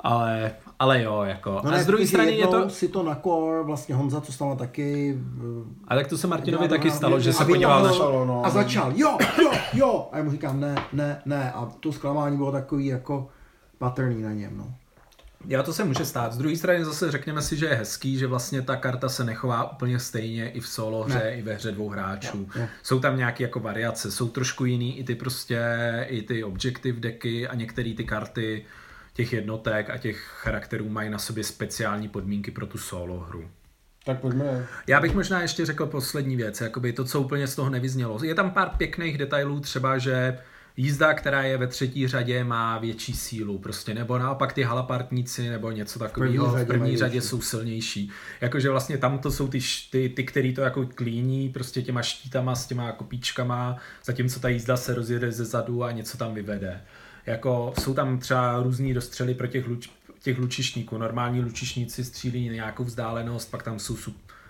ale ale jo, jako. No a z druhé strany je to... si to na core, vlastně Honza, co stalo taky... A tak to se Martinovi taky stalo, že se podíval na... No. A začal, jo, jo, jo. A já mu říkám, ne, ne, ne. A to zklamání bylo takový jako patrný na něm, no. Já to se může stát. Z druhé strany zase řekněme si, že je hezký, že vlastně ta karta se nechová úplně stejně i v solo hře, ne. i ve hře dvou hráčů. Ne. Jsou tam nějaké jako variace, jsou trošku jiný i ty prostě, i ty objective decky a některé ty karty těch jednotek a těch charakterů mají na sobě speciální podmínky pro tu solo hru. Tak pojďme. Já bych možná ještě řekl poslední věc, jakoby to, co úplně z toho nevyznělo. Je tam pár pěkných detailů, třeba, že jízda, která je ve třetí řadě, má větší sílu, prostě, nebo naopak ty halapartníci, nebo něco takového v první řadě jsou silnější. Jakože vlastně tam to jsou ty, ty, ty který to jako klíní, prostě těma štítama s těma kopíčkama, zatímco ta jízda se rozjede ze zadu a něco tam vyvede. Jako jsou tam třeba různý dostřely pro těch, luč, těch lučišníků. Normální lučišníci střílí nějakou vzdálenost, pak tam jsou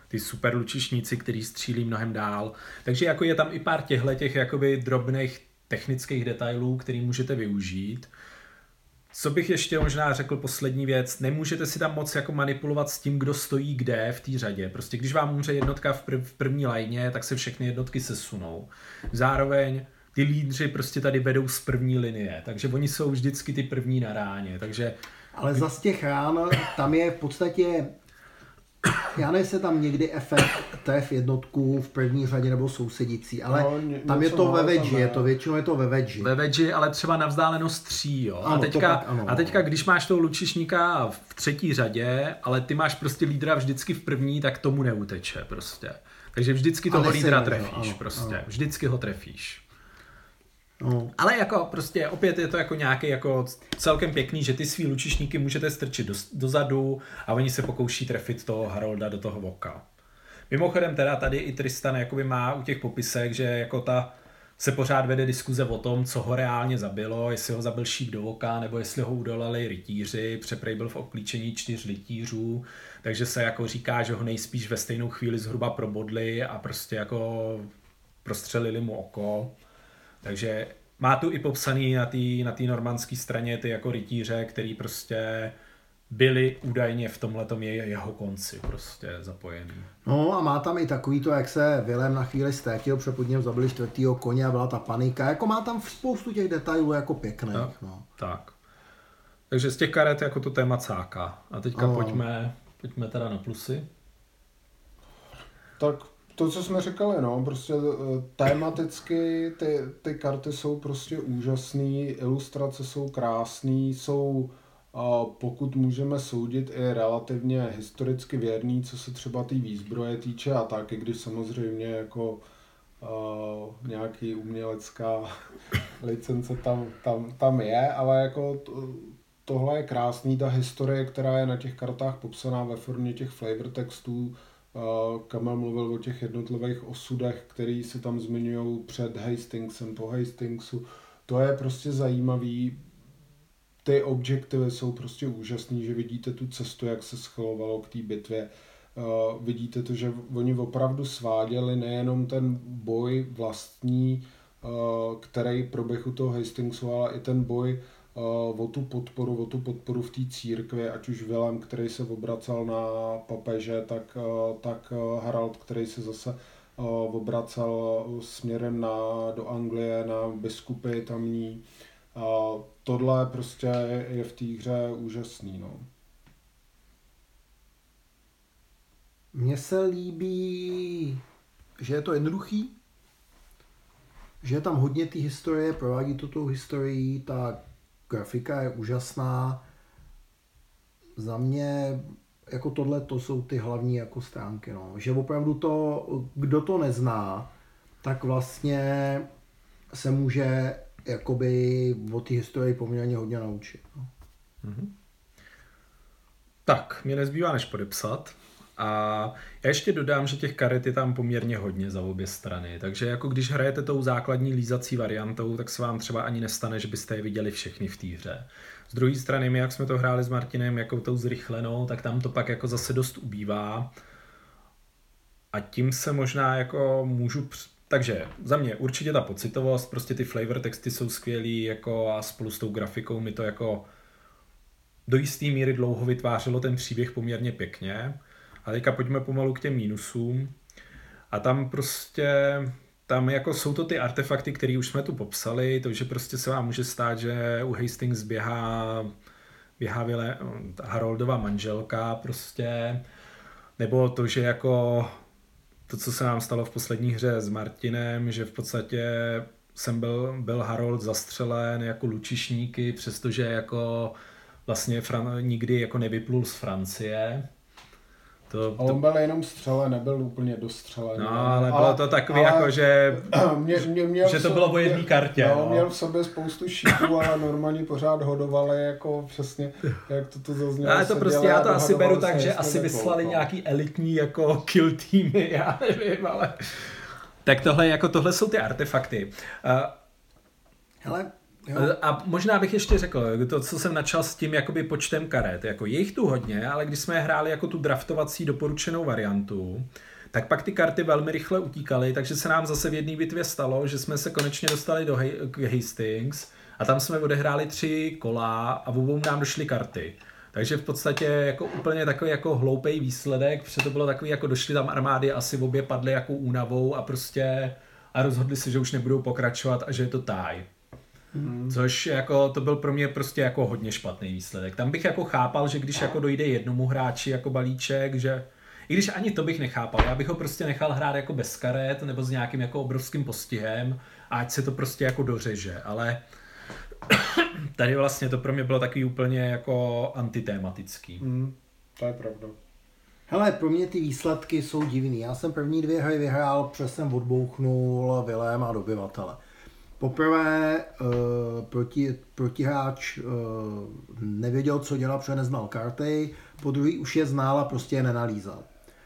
ty super lučišníci, který střílí mnohem dál. Takže jako je tam i pár těchto těch jakoby drobných technických detailů, který můžete využít. Co bych ještě možná řekl poslední věc, nemůžete si tam moc jako manipulovat s tím, kdo stojí kde v té řadě. Prostě když vám umře jednotka v, prv, v první lajně, tak se všechny jednotky sesunou. Zároveň ty lídři prostě tady vedou z první linie, takže oni jsou vždycky ty první na ráně, takže... Ale za těch rán tam je v podstatě já ne se tam někdy efekt tref jednotku v první řadě nebo sousedící, ale no, ně, tam je to ve vedži, je to většinou je to ve vedži. Ve vedži, ale třeba na vzdálenost tří, jo. Ano, a, teďka, tak, ano, a teďka, když máš toho lučišníka v třetí řadě, ale ty máš prostě lídra vždycky v první, tak tomu neuteče prostě. Takže vždycky toho lídra trefíš ano, prostě. Ano. Vždycky ho trefíš. No. Ale jako prostě opět je to jako nějaký jako celkem pěkný, že ty svý lučišníky můžete strčit do, dozadu a oni se pokouší trefit toho Harolda do toho voka. Mimochodem teda tady i Tristan jakoby má u těch popisek, že jako ta se pořád vede diskuze o tom, co ho reálně zabilo, jestli ho zabil šíp do voka, nebo jestli ho udolali rytíři, přeprej byl v obklíčení čtyř rytířů, takže se jako říká, že ho nejspíš ve stejnou chvíli zhruba probodli a prostě jako prostřelili mu oko. Takže má tu i popsaný na té na normandské straně ty jako rytíře, který prostě byli údajně v tomhle je jeho konci prostě zapojený. No a má tam i takový to, jak se Vilém na chvíli ztratil, protože pod něm zabili čtvrtýho koně a byla ta panika. Jako má tam spoustu těch detailů jako pěkných. Tak, no. tak. Takže z těch karet jako to téma cáka. A teďka no. pojďme, pojďme teda na plusy. Tak to, co jsme říkali, no, prostě eh, tematicky ty, ty karty jsou prostě úžasné, ilustrace jsou krásné, jsou, a pokud můžeme soudit, i relativně historicky věrný, co se třeba té výzbroje týče a taky, když samozřejmě jako uh, nějaký umělecká licence tam, tam, tam je, ale jako to, tohle je krásný, ta historie, která je na těch kartách popsaná ve formě těch flavor textů, Kamel mluvil o těch jednotlivých osudech, který se tam zmiňují před Hastingsem, po Hastingsu. To je prostě zajímavý. Ty objektivy jsou prostě úžasný, že vidíte tu cestu, jak se schylovalo k té bitvě. Vidíte to, že oni opravdu sváděli nejenom ten boj vlastní, který proběhl u toho Hastingsu, ale i ten boj o tu podporu, o tu podporu v té církvi, ať už Vilém, který se obracel na papeže, tak, tak Harald, který se zase obracel směrem na, do Anglie, na biskupy tamní. A tohle prostě je v té hře úžasný. No. Mně se líbí, že je to jednoduchý, že je tam hodně té historie, provádí to tou historií, tak grafika je úžasná. Za mě jako tohle to jsou ty hlavní jako stránky, no. že opravdu to, kdo to nezná, tak vlastně se může jakoby o té historii poměrně hodně naučit. No. Mm-hmm. Tak, mě nezbývá než podepsat. A já ještě dodám, že těch karet je tam poměrně hodně za obě strany, takže jako když hrajete tou základní lízací variantou, tak se vám třeba ani nestane, že byste je viděli všechny v té hře. Z druhé strany, my jak jsme to hráli s Martinem jako tou zrychlenou, tak tam to pak jako zase dost ubývá. A tím se možná jako můžu takže za mě určitě ta pocitovost, prostě ty flavor texty jsou skvělý jako a spolu s tou grafikou mi to jako do jisté míry dlouho vytvářelo ten příběh poměrně pěkně. A teďka pojďme pomalu k těm mínusům. A tam prostě, tam jako jsou to ty artefakty, které už jsme tu popsali, to, že prostě se vám může stát, že u Hastings běhá, běhá Vile, Haroldova manželka prostě, nebo to, že jako to, co se nám stalo v poslední hře s Martinem, že v podstatě jsem byl, byl Harold zastřelen jako lučišníky, přestože jako vlastně Fran- nikdy jako nevyplul z Francie, To, Ale to, on byl jenom střele, nebyl úplně dostřelený. no, ale bylo to takový jako, že, mě, mě měl že to sobě- bylo o jedné kartě. No, No, měl v sobě spoustu šípů, ale normálně pořád hodovali jako přesně, jak to tu zaznělo. Ale to prostě já a to asi beru tak, že asi nebylo, vyslali no. nějaký elitní jako kill týmy, já nevím, ale... Tak tohle, jako tohle jsou ty artefakty. A, Hele, jo. a možná bych ještě řekl, to, co jsem načal s tím jakoby počtem karet, jako je jich tu hodně, ale když jsme hráli jako tu draftovací doporučenou variantu, tak pak ty karty velmi rychle utíkaly, takže se nám zase v jedné bitvě stalo, že jsme se konečně dostali do Hastings a tam jsme odehráli tři kola a v obou nám došly karty. Takže v podstatě jako úplně takový jako hloupý výsledek, protože to bylo takový jako došly tam armády, asi obě padly jako únavou a prostě a rozhodli se, že už nebudou pokračovat a že je to taj. Což jako, to byl pro mě prostě jako hodně špatný výsledek. Tam bych jako chápal, že když jako dojde jednomu hráči jako balíček, že i když ani to bych nechápal, já bych ho prostě nechal hrát jako bez karet nebo s nějakým jako obrovským postihem a ať se to prostě jako dořeže, ale tady vlastně to pro mě bylo takový úplně jako antitématický. Hmm, to je pravda. Hele, pro mě ty výsledky jsou divný. Já jsem první dvě hry vyhrál, protože jsem odbouchnul Vilém a dobyvatele. Poprvé uh, proti, protihráč uh, nevěděl, co dělat, protože neznal karty, po druhý už je znal a prostě je nenalízal.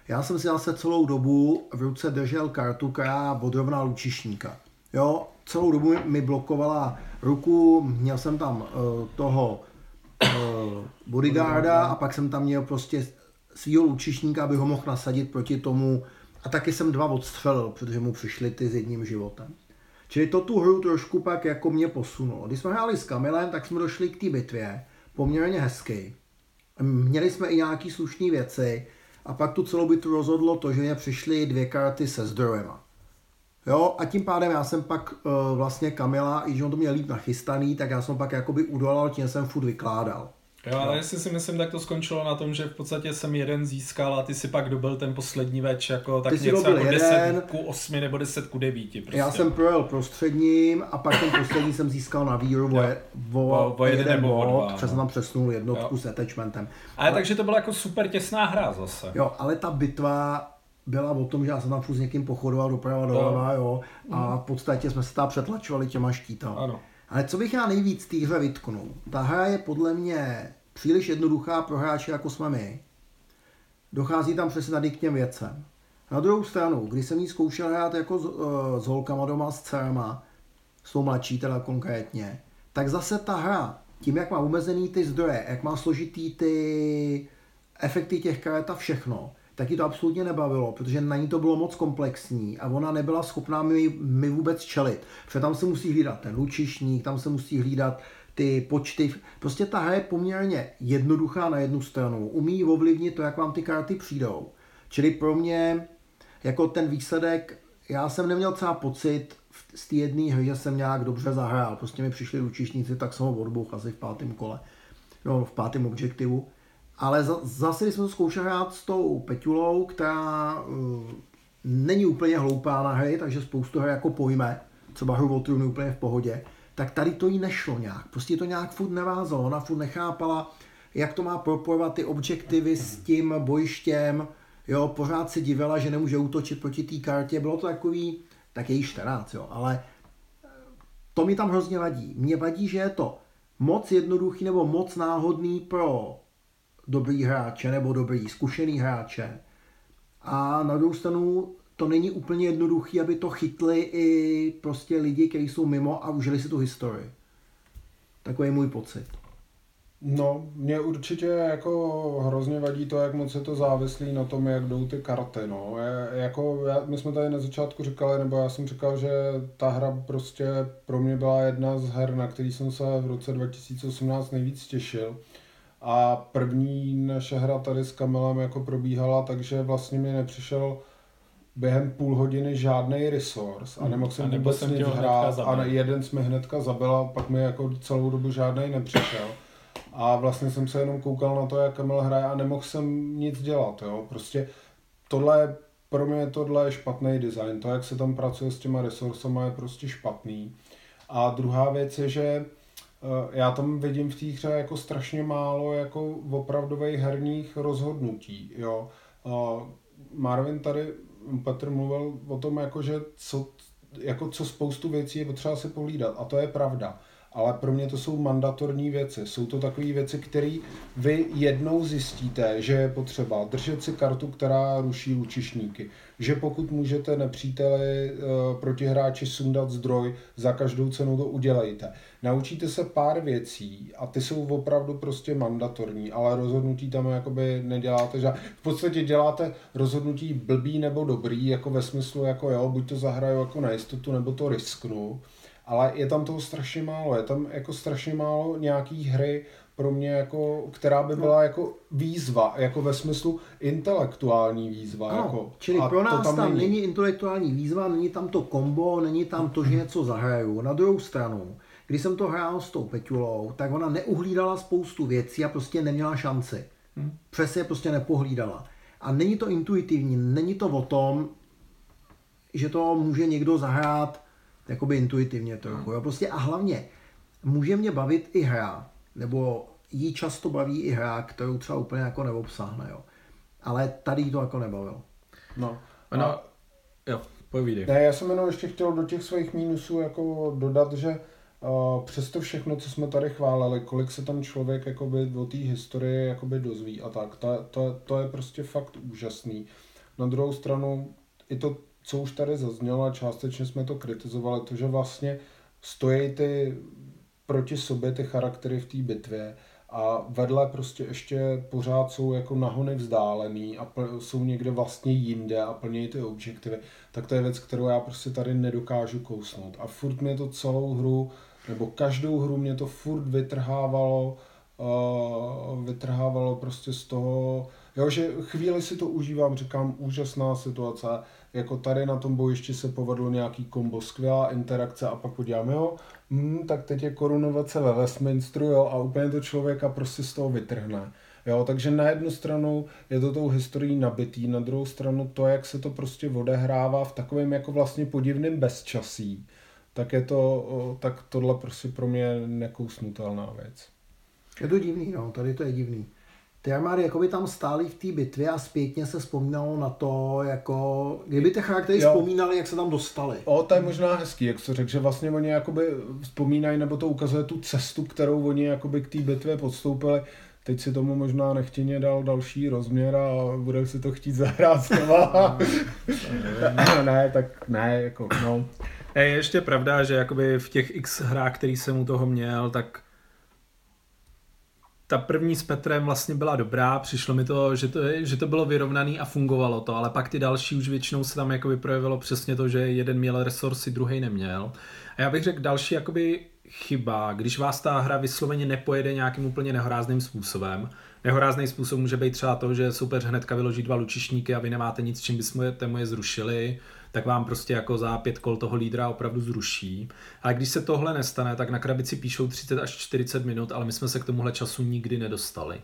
Já jsem si zase celou dobu v ruce držel kartu, která odrovná lučišníka. Jo, celou dobu mi blokovala ruku, měl jsem tam uh, toho uh, bodyguarda a pak jsem tam měl prostě svýho lučišníka, aby ho mohl nasadit proti tomu a taky jsem dva odstřelil, protože mu přišly ty s jedním životem. Čili to tu hru trošku pak jako mě posunulo. Když jsme hráli s Kamilem, tak jsme došli k té bitvě, poměrně hezky. Měli jsme i nějaký slušné věci a pak tu celou bitvu rozhodlo to, že mě přišly dvě karty se zdrojema. Jo, a tím pádem já jsem pak uh, vlastně Kamila, i že on to měl líp nachystaný, tak já jsem pak jakoby udolal, tím jsem furt vykládal. Jo, ale jestli si myslím, tak to skončilo na tom, že v podstatě jsem jeden získal a ty si pak dobil ten poslední več, jako tak Ty něco jako jeden. 10 ku 8 nebo 10 ku 9. Prostě. Já jsem projel prostředním a pak ten poslední jsem získal na víru o, je- o, O- o jeden nebo o bod, dva, protože jsem no. tam přesunul jednotku Jo. s attachmentem. Ale takže to byla jako super těsná hra zase. Jo, ale ta bitva byla o tom, že já jsem tam furt s někým pochodoval doprava doleva, jo, a v podstatě jsme se tam přetlačovali těma štítama. Ano. Ale co bych já nejvíc té hře vytknul? Ta hra je podle mě příliš jednoduchá pro hráče jako jsme my. Dochází tam přesně tady k těm věcem. Na druhou stranu, když jsem ji zkoušel hrát jako s, uh, s holkama doma, s dcerama, s tou mladší teda konkrétně, tak zase ta hra, tím jak má omezený ty zdroje, jak má složitý ty efekty těch karet a všechno, tak ji to absolutně nebavilo, protože na ní to bylo moc komplexní a ona nebyla schopná mi, mi vůbec čelit. Protože tam se musí hlídat ten lučišník, tam se musí hlídat ty počty. Prostě ta hra je poměrně jednoduchá na jednu stranu. Umí ovlivnit to, jak vám ty karty přijdou. Čili pro mě jako ten výsledek, já jsem neměl třeba pocit z té jedné hry, že jsem nějak dobře zahrál. Prostě mi přišli lučišníci, tak jsem ho odbouch asi v pátém kole. No, v pátém objektivu. Ale za, zase, když jsem to zkoušel hrát s tou Peťulou, která uh, není úplně hloupá na hry, takže spoustu her jako pojme, třeba hru o trůny úplně v pohodě, tak tady to jí nešlo nějak. Prostě to nějak furt nevázalo. Ona furt nechápala, jak to má propojovat ty objektivy s tím bojištěm. Jo, pořád se divila, že nemůže útočit proti té kartě. Bylo to takový, tak je jí 14, jo, ale to mi tam hrozně vadí. Mně vadí, že je to moc jednoduchý nebo moc náhodný pro dobrý hráče nebo dobrý zkušený hráče. A na druhou stranu to není úplně jednoduchý, aby to chytli i prostě lidi, kteří jsou mimo a užili si tu historii. Takový je můj pocit. No, mě určitě jako hrozně vadí to, jak moc je to závislý na tom, jak jdou ty karty, no. Je, jako, já, my jsme tady na začátku říkali, nebo já jsem říkal, že ta hra prostě pro mě byla jedna z her, na který jsem se v roce 2018 nejvíc těšil. A první naše hra tady s Kamilem jako probíhala, takže vlastně mi nepřišel během půl hodiny žádný resource a nemohl A jsem nebo vůbec jsem nic hrát a jeden jsme hnedka zabil a pak mi jako celou dobu žádný nepřišel. A vlastně jsem se jenom koukal na to, jak Kamil hraje a nemohl jsem nic dělat, jo. Prostě tohle, pro mě tohle je špatný design. To, jak se tam pracuje s těma resursama, je prostě špatný. A druhá věc je, že já tam vidím v té hře jako strašně málo jako opravdových herních rozhodnutí, jo. uh, Marvin tady, Petr mluvil o tom, jako, že co, jako co spoustu věcí je potřeba si pohlídat a to je pravda ale pro mě to jsou mandatorní věci. Jsou to takové věci, které vy jednou zjistíte, že je potřeba držet si kartu, která ruší lučišníky. Že pokud můžete nepříteli e, protihráči sundat zdroj, za každou cenu to udělejte. Naučíte se pár věcí a ty jsou opravdu prostě mandatorní, ale rozhodnutí tam jakoby neděláte, že v podstatě děláte rozhodnutí blbý nebo dobrý, jako ve smyslu jako jo, buď to zahraju jako na jistotu, nebo to risknu ale je tam toho strašně málo. Je tam jako strašně málo nějaký hry pro mě, jako, která by byla jako výzva, jako ve smyslu intelektuální výzva. Ano, jako, čili pro nás tam, tam není. není intelektuální výzva, není tam to kombo, není tam to, že něco zahraju. Na druhou stranu, když jsem to hrál s tou Peťulou, tak ona neuhlídala spoustu věcí a prostě neměla šanci. Hmm. Přesně je prostě nepohlídala. A není to intuitivní, není to o tom, že to může někdo zahrát jakoby intuitivně trochu. Jo. Prostě a hlavně může mě bavit i hra, nebo jí často baví i hra, kterou třeba úplně jako neobsáhne, jo. Ale tady to jako nebavilo. No. Ano, a... jo, povídej. Ne, já jsem jenom ještě chtěl do těch svých mínusů jako dodat, že uh, přesto všechno, co jsme tady chválili, kolik se tam člověk jakoby o té historii jakoby dozví a tak, to, to, to je prostě fakt úžasný. Na druhou stranu i to co už tady zaznělo a částečně jsme to kritizovali, to, že vlastně stojí ty proti sobě ty charaktery v té bitvě a vedle prostě ještě pořád jsou jako nahony vzdálený a jsou někde vlastně jinde a plnějí ty objektivy, tak to je věc, kterou já prostě tady nedokážu kousnout. A furt mě to celou hru, nebo každou hru mě to furt vytrhávalo, uh, vytrhávalo prostě z toho, jo, že chvíli si to užívám, říkám, úžasná situace, jako tady na tom bojišti se povedlo nějaký kombo, skvělá interakce a pak podíváme ho, hmm, tak teď je korunovace ve Westminsteru, jo, a úplně to člověka prostě z toho vytrhne. Jo, takže na jednu stranu je to tou historií nabitý, na druhou stranu to, jak se to prostě odehrává v takovém jako vlastně podivném bezčasí, tak je to, tak tohle prostě pro mě nekousnutelná věc. Je to divný, no, tady to je divný ty armády jakoby tam stály v té bitvě a zpětně se vzpomínalo na to, jako, kdyby ty charaktery jo. vzpomínali, jak se tam dostali. O, to je možná hezký, jak se řekl, že vlastně oni jakoby vzpomínají, nebo to ukazuje tu cestu, kterou oni jakoby k té bitvě podstoupili. Teď si tomu možná nechtěně dal další rozměr a bude si to chtít zahrát znova. No, ne, tak ne, jako no. Je ještě pravda, že jakoby v těch x hrách, který jsem u toho měl, tak ta první s Petrem vlastně byla dobrá, přišlo mi to, že to, že to bylo vyrovnaný a fungovalo to, ale pak ty další už většinou se tam jakoby projevilo přesně to, že jeden měl resursy, druhý neměl. A já bych řekl další jakoby chyba, když vás ta hra vysloveně nepojede nějakým úplně nehorázným způsobem. Nehorázný způsob může být třeba to, že soupeř hnedka vyloží dva lučišníky a vy nemáte nic, čím bychom je zrušili tak vám prostě jako za pět kol toho lídra opravdu zruší. A když se tohle nestane, tak na krabici píšou 30 až 40 minut, ale my jsme se k tomuhle času nikdy nedostali.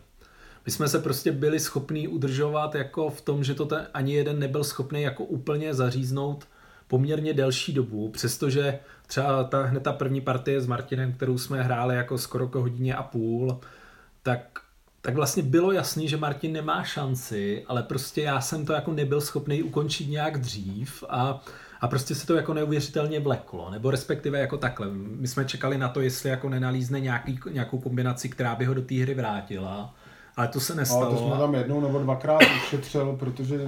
My jsme se prostě byli schopní udržovat jako v tom, že to ten, ani jeden nebyl schopný jako úplně zaříznout poměrně delší dobu, přestože třeba ta, hned ta první partie s Martinem, kterou jsme hráli jako skoro jako hodině a půl, tak tak vlastně bylo jasný, že Martin nemá šanci, ale prostě já jsem to jako nebyl schopný ukončit nějak dřív a, a prostě se to jako neuvěřitelně vleklo, nebo respektive jako takhle. My jsme čekali na to, jestli jako nenalízne nějaký, nějakou kombinaci, která by ho do té hry vrátila, ale to se nestalo. Ale to jsme tam jednou nebo dvakrát ušetřil, protože...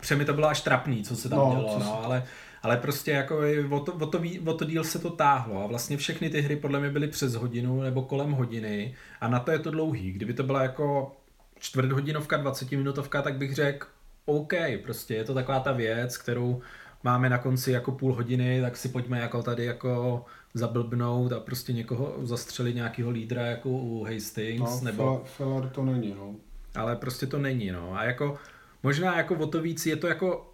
Přemi to bylo až trapný, co se tam no, dělo, no, ale ale prostě jako o to, o, to, o to díl se to táhlo a vlastně všechny ty hry podle mě byly přes hodinu nebo kolem hodiny a na to je to dlouhý. Kdyby to byla jako čtvrthodinovka, 20 minutovka, tak bych řekl OK, prostě je to taková ta věc, kterou máme na konci jako půl hodiny, tak si pojďme jako tady jako zablbnout a prostě někoho zastřelit nějakého lídra jako u Hastings. No, nebo... Filler to není, no. Ale prostě to není, no. A jako možná jako o to víc je to jako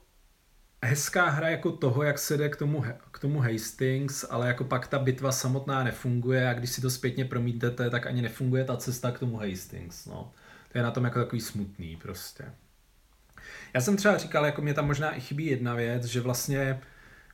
hezká hra jako toho, jak se jde k tomu, k tomu Hastings, ale jako pak ta bitva samotná nefunguje a když si to zpětně promítete, tak ani nefunguje ta cesta k tomu Hastings. No. To je na tom jako takový smutný prostě. Já jsem třeba říkal, jako mě tam možná i chybí jedna věc, že vlastně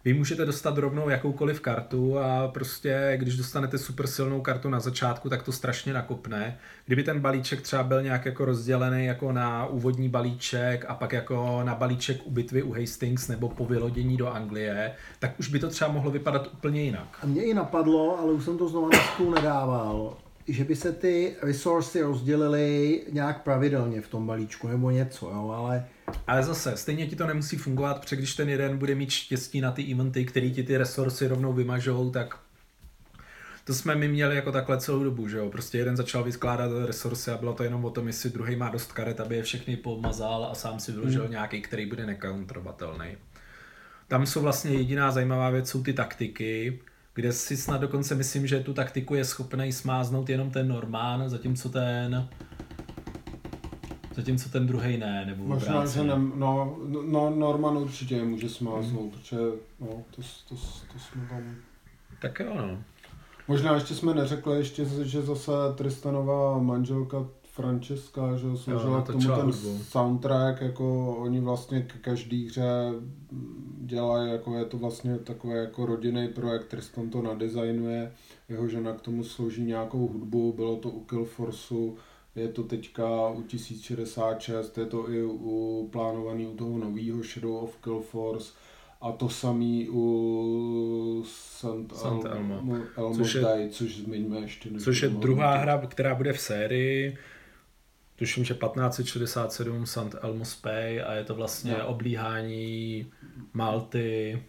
vy můžete dostat rovnou jakoukoliv kartu a prostě, když dostanete super silnou kartu na začátku, tak to strašně nakopne. Kdyby ten balíček třeba byl nějak jako rozdělený jako na úvodní balíček a pak jako na balíček u bitvy u Hastings nebo po vylodění do Anglie, tak už by to třeba mohlo vypadat úplně jinak. A mě i napadlo, ale už jsem to znovu na stůl nedával, že by se ty resursy rozdělily nějak pravidelně v tom balíčku nebo něco, jo, ale... Ale zase, stejně ti to nemusí fungovat, protože když ten jeden bude mít štěstí na ty eventy, který ti ty resursy rovnou vymažou, tak to jsme my měli jako takhle celou dobu, že jo. Prostě jeden začal vyskládat resursy a bylo to jenom o tom, jestli druhý má dost karet, aby je všechny pomazal a sám si vyložil hmm. nějaký, který bude nekontrovatelný. Tam jsou vlastně jediná zajímavá věc, jsou ty taktiky, kde si snad dokonce myslím, že tu taktiku je schopný smáznout jenom ten Normán, zatímco ten Zatímco ten druhý ne, nebo Možná, že ne, no, no, Norman určitě je může smáznout, mm. protože no, to, to, to, jsme tam... Tak jo, no. Možná ještě jsme neřekli ještě, že zase Tristanová manželka Francesca, že složila k tomu ten hudbu. soundtrack, jako oni vlastně k každý hře dělají, jako je to vlastně takové jako rodinný projekt, Tristan to nadizajnuje, jeho žena k tomu složí nějakou hudbu, bylo to u Killforceu, je to teďka u 1066, je to i u plánovaný u toho nového Shadow of Killforce a to samý u Sant, Sant Elmo, Elmo což, je, což zmiňme ještě. Což je druhá hra, která bude v sérii, tuším, že 1567 Sant Elmo Spay a je to vlastně no. oblíhání Malty,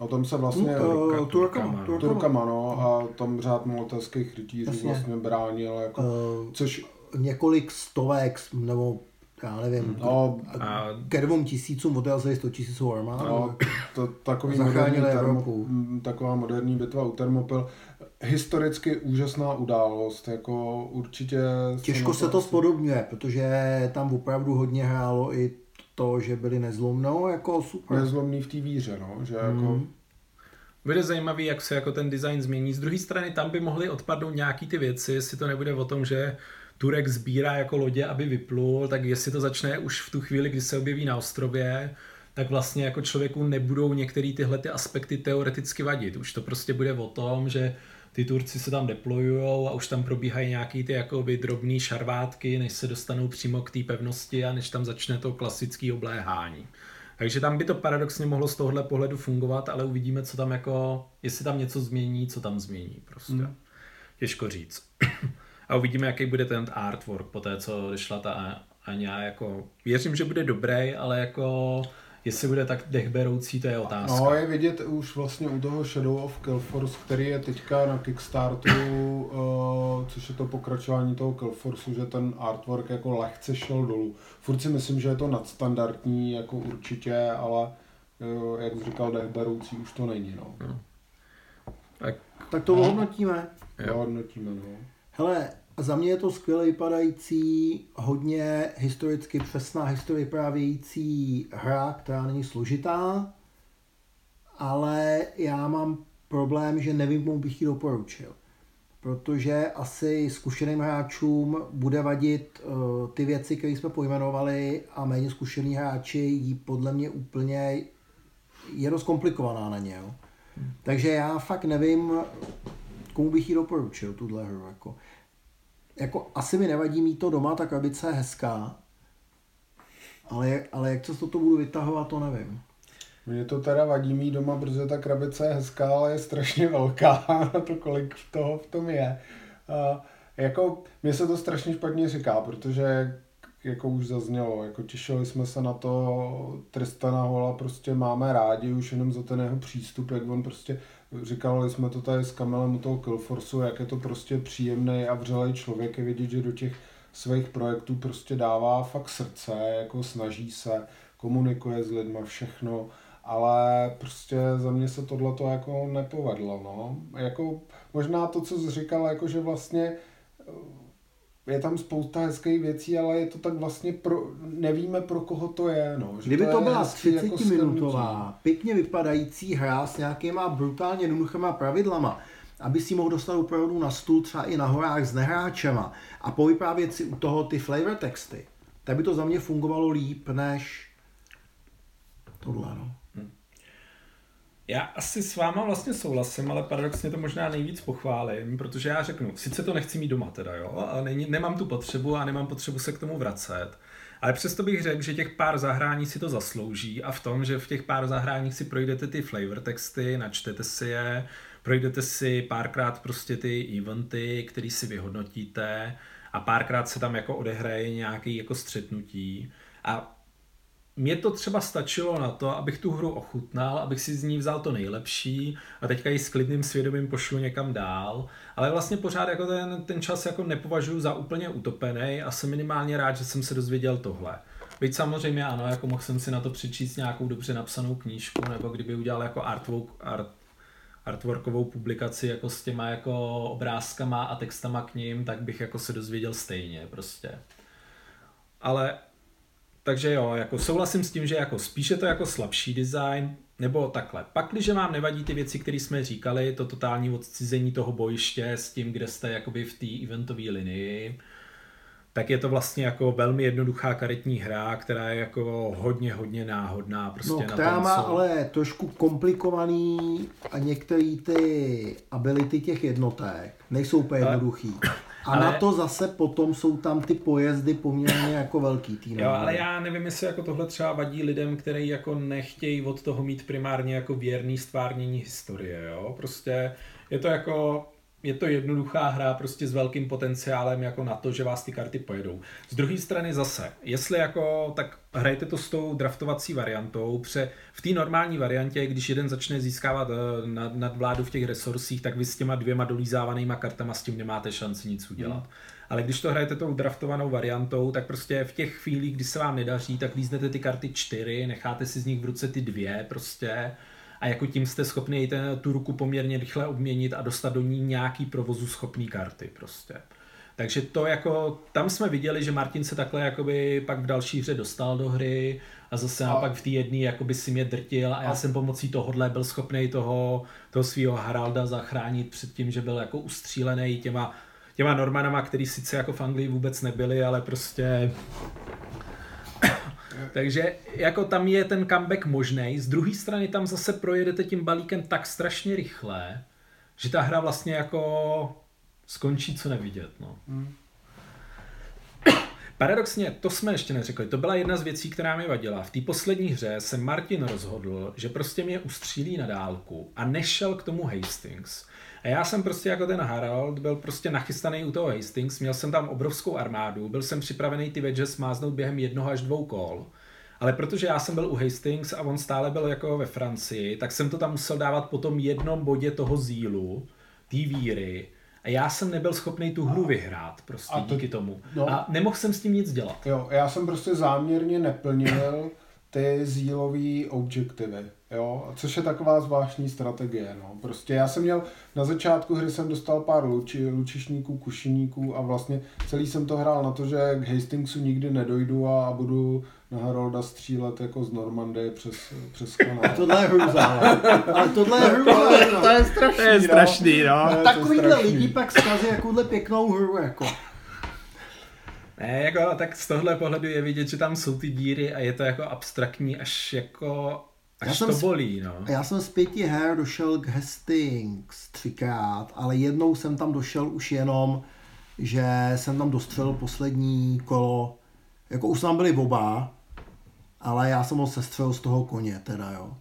a tam se vlastně Turka, Turkama, Turkama, Turkama, no, a tam řád malteských rytířů vlastně bránil, jako, uh, což... Několik stovek, nebo já nevím, no, a... ke dvou tisícům odjel 100 tisíců armád. No, to, takový moderní termo, taková moderní bitva u Termopil. Historicky úžasná událost, jako určitě... Těžko se to spodobňuje, protože tam opravdu hodně hrálo i to, že byli nezlomnou, jako super. Nezlomný v té víře, no, že mm. jako... Bude zajímavý, jak se jako ten design změní. Z druhé strany tam by mohly odpadnout nějaký ty věci, jestli to nebude o tom, že Turek sbírá jako lodě, aby vyplul, tak jestli to začne už v tu chvíli, kdy se objeví na ostrově, tak vlastně jako člověku nebudou některé tyhle ty aspekty teoreticky vadit. Už to prostě bude o tom, že ty Turci se tam deployujou a už tam probíhají nějaký ty jakoby drobný šarvátky, než se dostanou přímo k té pevnosti a než tam začne to klasické obléhání. Takže tam by to paradoxně mohlo z tohohle pohledu fungovat, ale uvidíme, co tam jako, jestli tam něco změní, co tam změní prostě. Hmm. Těžko říct. a uvidíme, jaký bude ten artwork po té, co vyšla ta Aňa, jako věřím, že bude dobrý, ale jako Jestli bude tak dechberoucí, to je otázka. No, je vidět už vlastně u toho Shadow of Killforce, který je teďka na Kickstartu, uh, což je to pokračování toho Killforceu, že ten artwork jako lehce šel dolů. Furt si myslím, že je to nadstandardní, jako určitě, ale uh, jak říkal dechberoucí, už to není, no. no. Tak, tak to hodnotíme. Jo, hodnotíme, no. Hele, a za mě je to skvěle vypadající, hodně historicky přesná, historie vyprávějící hra, která není složitá, ale já mám problém, že nevím, komu bych ji doporučil. Protože asi zkušeným hráčům bude vadit uh, ty věci, které jsme pojmenovali a méně zkušený hráči jí podle mě úplně je dost komplikovaná na ně. Jo. Hmm. Takže já fakt nevím, komu bych ji doporučil, tuhle hru. Jako jako asi mi nevadí mít to doma, ta krabice je hezká, ale, ale jak to to budu vytahovat, to nevím. Mně to teda vadí mít doma, protože ta krabice je hezká, ale je strašně velká na to, kolik toho v tom je. A jako, mně se to strašně špatně říká, protože jako už zaznělo, jako těšili jsme se na to, Tristana Hola prostě máme rádi už jenom za ten jeho přístup, jak on prostě Říkali jsme to tady s Kamelem u toho Killforceu, jak je to prostě příjemný a vřelý člověk je vidět, že do těch svých projektů prostě dává fakt srdce, jako snaží se, komunikuje s lidmi, všechno, ale prostě za mě se tohle to jako nepovedlo, no. Jako možná to, co jsi říkal, jako že vlastně je tam spousta hezkých věcí, ale je to tak vlastně pro, nevíme pro koho to je. No. Že Kdyby to, to byla 30 jako minutová, pěkně vypadající hra s nějakýma brutálně jednoduchýma pravidlama, aby si mohl dostat opravdu na stůl třeba i na horách s nehráčema a povyprávět si u toho ty flavor texty, tak by to za mě fungovalo líp než tohle. No. Já asi s váma vlastně souhlasím, ale paradoxně to možná nejvíc pochválím, protože já řeknu, sice to nechci mít doma teda, jo, a není, nemám tu potřebu a nemám potřebu se k tomu vracet, ale přesto bych řekl, že těch pár zahrání si to zaslouží a v tom, že v těch pár zahráních si projdete ty flavor texty, načtete si je, projdete si párkrát prostě ty eventy, které si vyhodnotíte a párkrát se tam jako odehraje nějaký jako střetnutí a mě to třeba stačilo na to, abych tu hru ochutnal, abych si z ní vzal to nejlepší a teďka ji s klidným svědomím pošlu někam dál, ale vlastně pořád jako ten, ten čas jako nepovažuji za úplně utopený a jsem minimálně rád, že jsem se dozvěděl tohle. Byť samozřejmě ano, jako mohl jsem si na to přečíst nějakou dobře napsanou knížku, nebo kdyby udělal jako artwork, art, artworkovou publikaci jako s těma jako obrázkama a textama k ním, tak bych jako se dozvěděl stejně prostě. Ale takže jo, jako souhlasím s tím, že jako spíše to jako slabší design, nebo takhle. Pak, když vám nevadí ty věci, které jsme říkali, to totální odcizení toho bojiště s tím, kde jste jakoby v té eventové linii, tak je to vlastně jako velmi jednoduchá karetní hra, která je jako hodně, hodně náhodná. Prostě no, která na tom, má co... ale trošku komplikovaný a některé ty ability těch jednotek nejsou úplně jednoduchý. A ale... na to zase potom jsou tam ty pojezdy poměrně jako velký tým. Jo, ale já nevím, jestli jako tohle třeba vadí lidem, kteří jako nechtějí od toho mít primárně jako věrný stvárnění historie, jo. Prostě je to jako je to jednoduchá hra prostě s velkým potenciálem jako na to, že vás ty karty pojedou. Z druhé strany zase, jestli jako, tak hrajte to s tou draftovací variantou, pře, v té normální variantě, když jeden začne získávat eh, nad, nadvládu v těch resursích, tak vy s těma dvěma dolízávanýma kartama s tím nemáte šanci nic udělat. Hmm. Ale když to hrajete tou draftovanou variantou, tak prostě v těch chvílích, kdy se vám nedaří, tak líznete ty karty čtyři, necháte si z nich v ruce ty dvě prostě a jako tím jste schopni ten, tu ruku poměrně rychle obměnit a dostat do ní nějaký provozu schopný karty prostě. Takže to jako, tam jsme viděli, že Martin se takhle jakoby pak v další hře dostal do hry a zase a... pak v té jedné jakoby si mě drtil a já a... jsem pomocí tohohle byl schopný toho, toho svého Haralda zachránit před tím, že byl jako ustřílený těma, těma Normanama, který sice jako v Anglii vůbec nebyli, ale prostě takže jako tam je ten comeback možný. Z druhé strany tam zase projedete tím balíkem tak strašně rychle, že ta hra vlastně jako skončí co nevidět. No. Hmm. Paradoxně, to jsme ještě neřekli, to byla jedna z věcí, která mi vadila. V té poslední hře se Martin rozhodl, že prostě mě ustřílí na dálku a nešel k tomu Hastings. A já jsem prostě jako ten Harald byl prostě nachystaný u toho Hastings, měl jsem tam obrovskou armádu, byl jsem připravený ty vedže smáznout během jednoho až dvou kol. Ale protože já jsem byl u Hastings a on stále byl jako ve Francii, tak jsem to tam musel dávat po tom jednom bodě toho zílu, té víry. A já jsem nebyl schopný tu hru vyhrát prostě a to, díky tomu. No, a nemohl jsem s tím nic dělat. Jo, já jsem prostě záměrně neplnil ty zílové objektivy. Jo, což je taková zvláštní strategie. No. Prostě já jsem měl, na začátku hry jsem dostal pár luči, lučišníků, kušiníků a vlastně celý jsem to hrál na to, že k Hastingsu nikdy nedojdu a, a budu na Harolda střílet jako z Normandie přes, přes kanál. tohle je hrůza, ale tohle je hrůza. to, je strašný, to je strašný, no. no. Takovýhle lidi pak zkazí jakouhle pěknou hru, jako. Ne, jako, tak z tohle pohledu je vidět, že tam jsou ty díry a je to jako abstraktní až jako Až já to bolí, no. Já jsem z pěti her došel k Hastings třikrát, ale jednou jsem tam došel už jenom, že jsem tam dostřelil poslední kolo, jako už tam byli oba, ale já jsem ho sestřelil z toho koně teda, jo.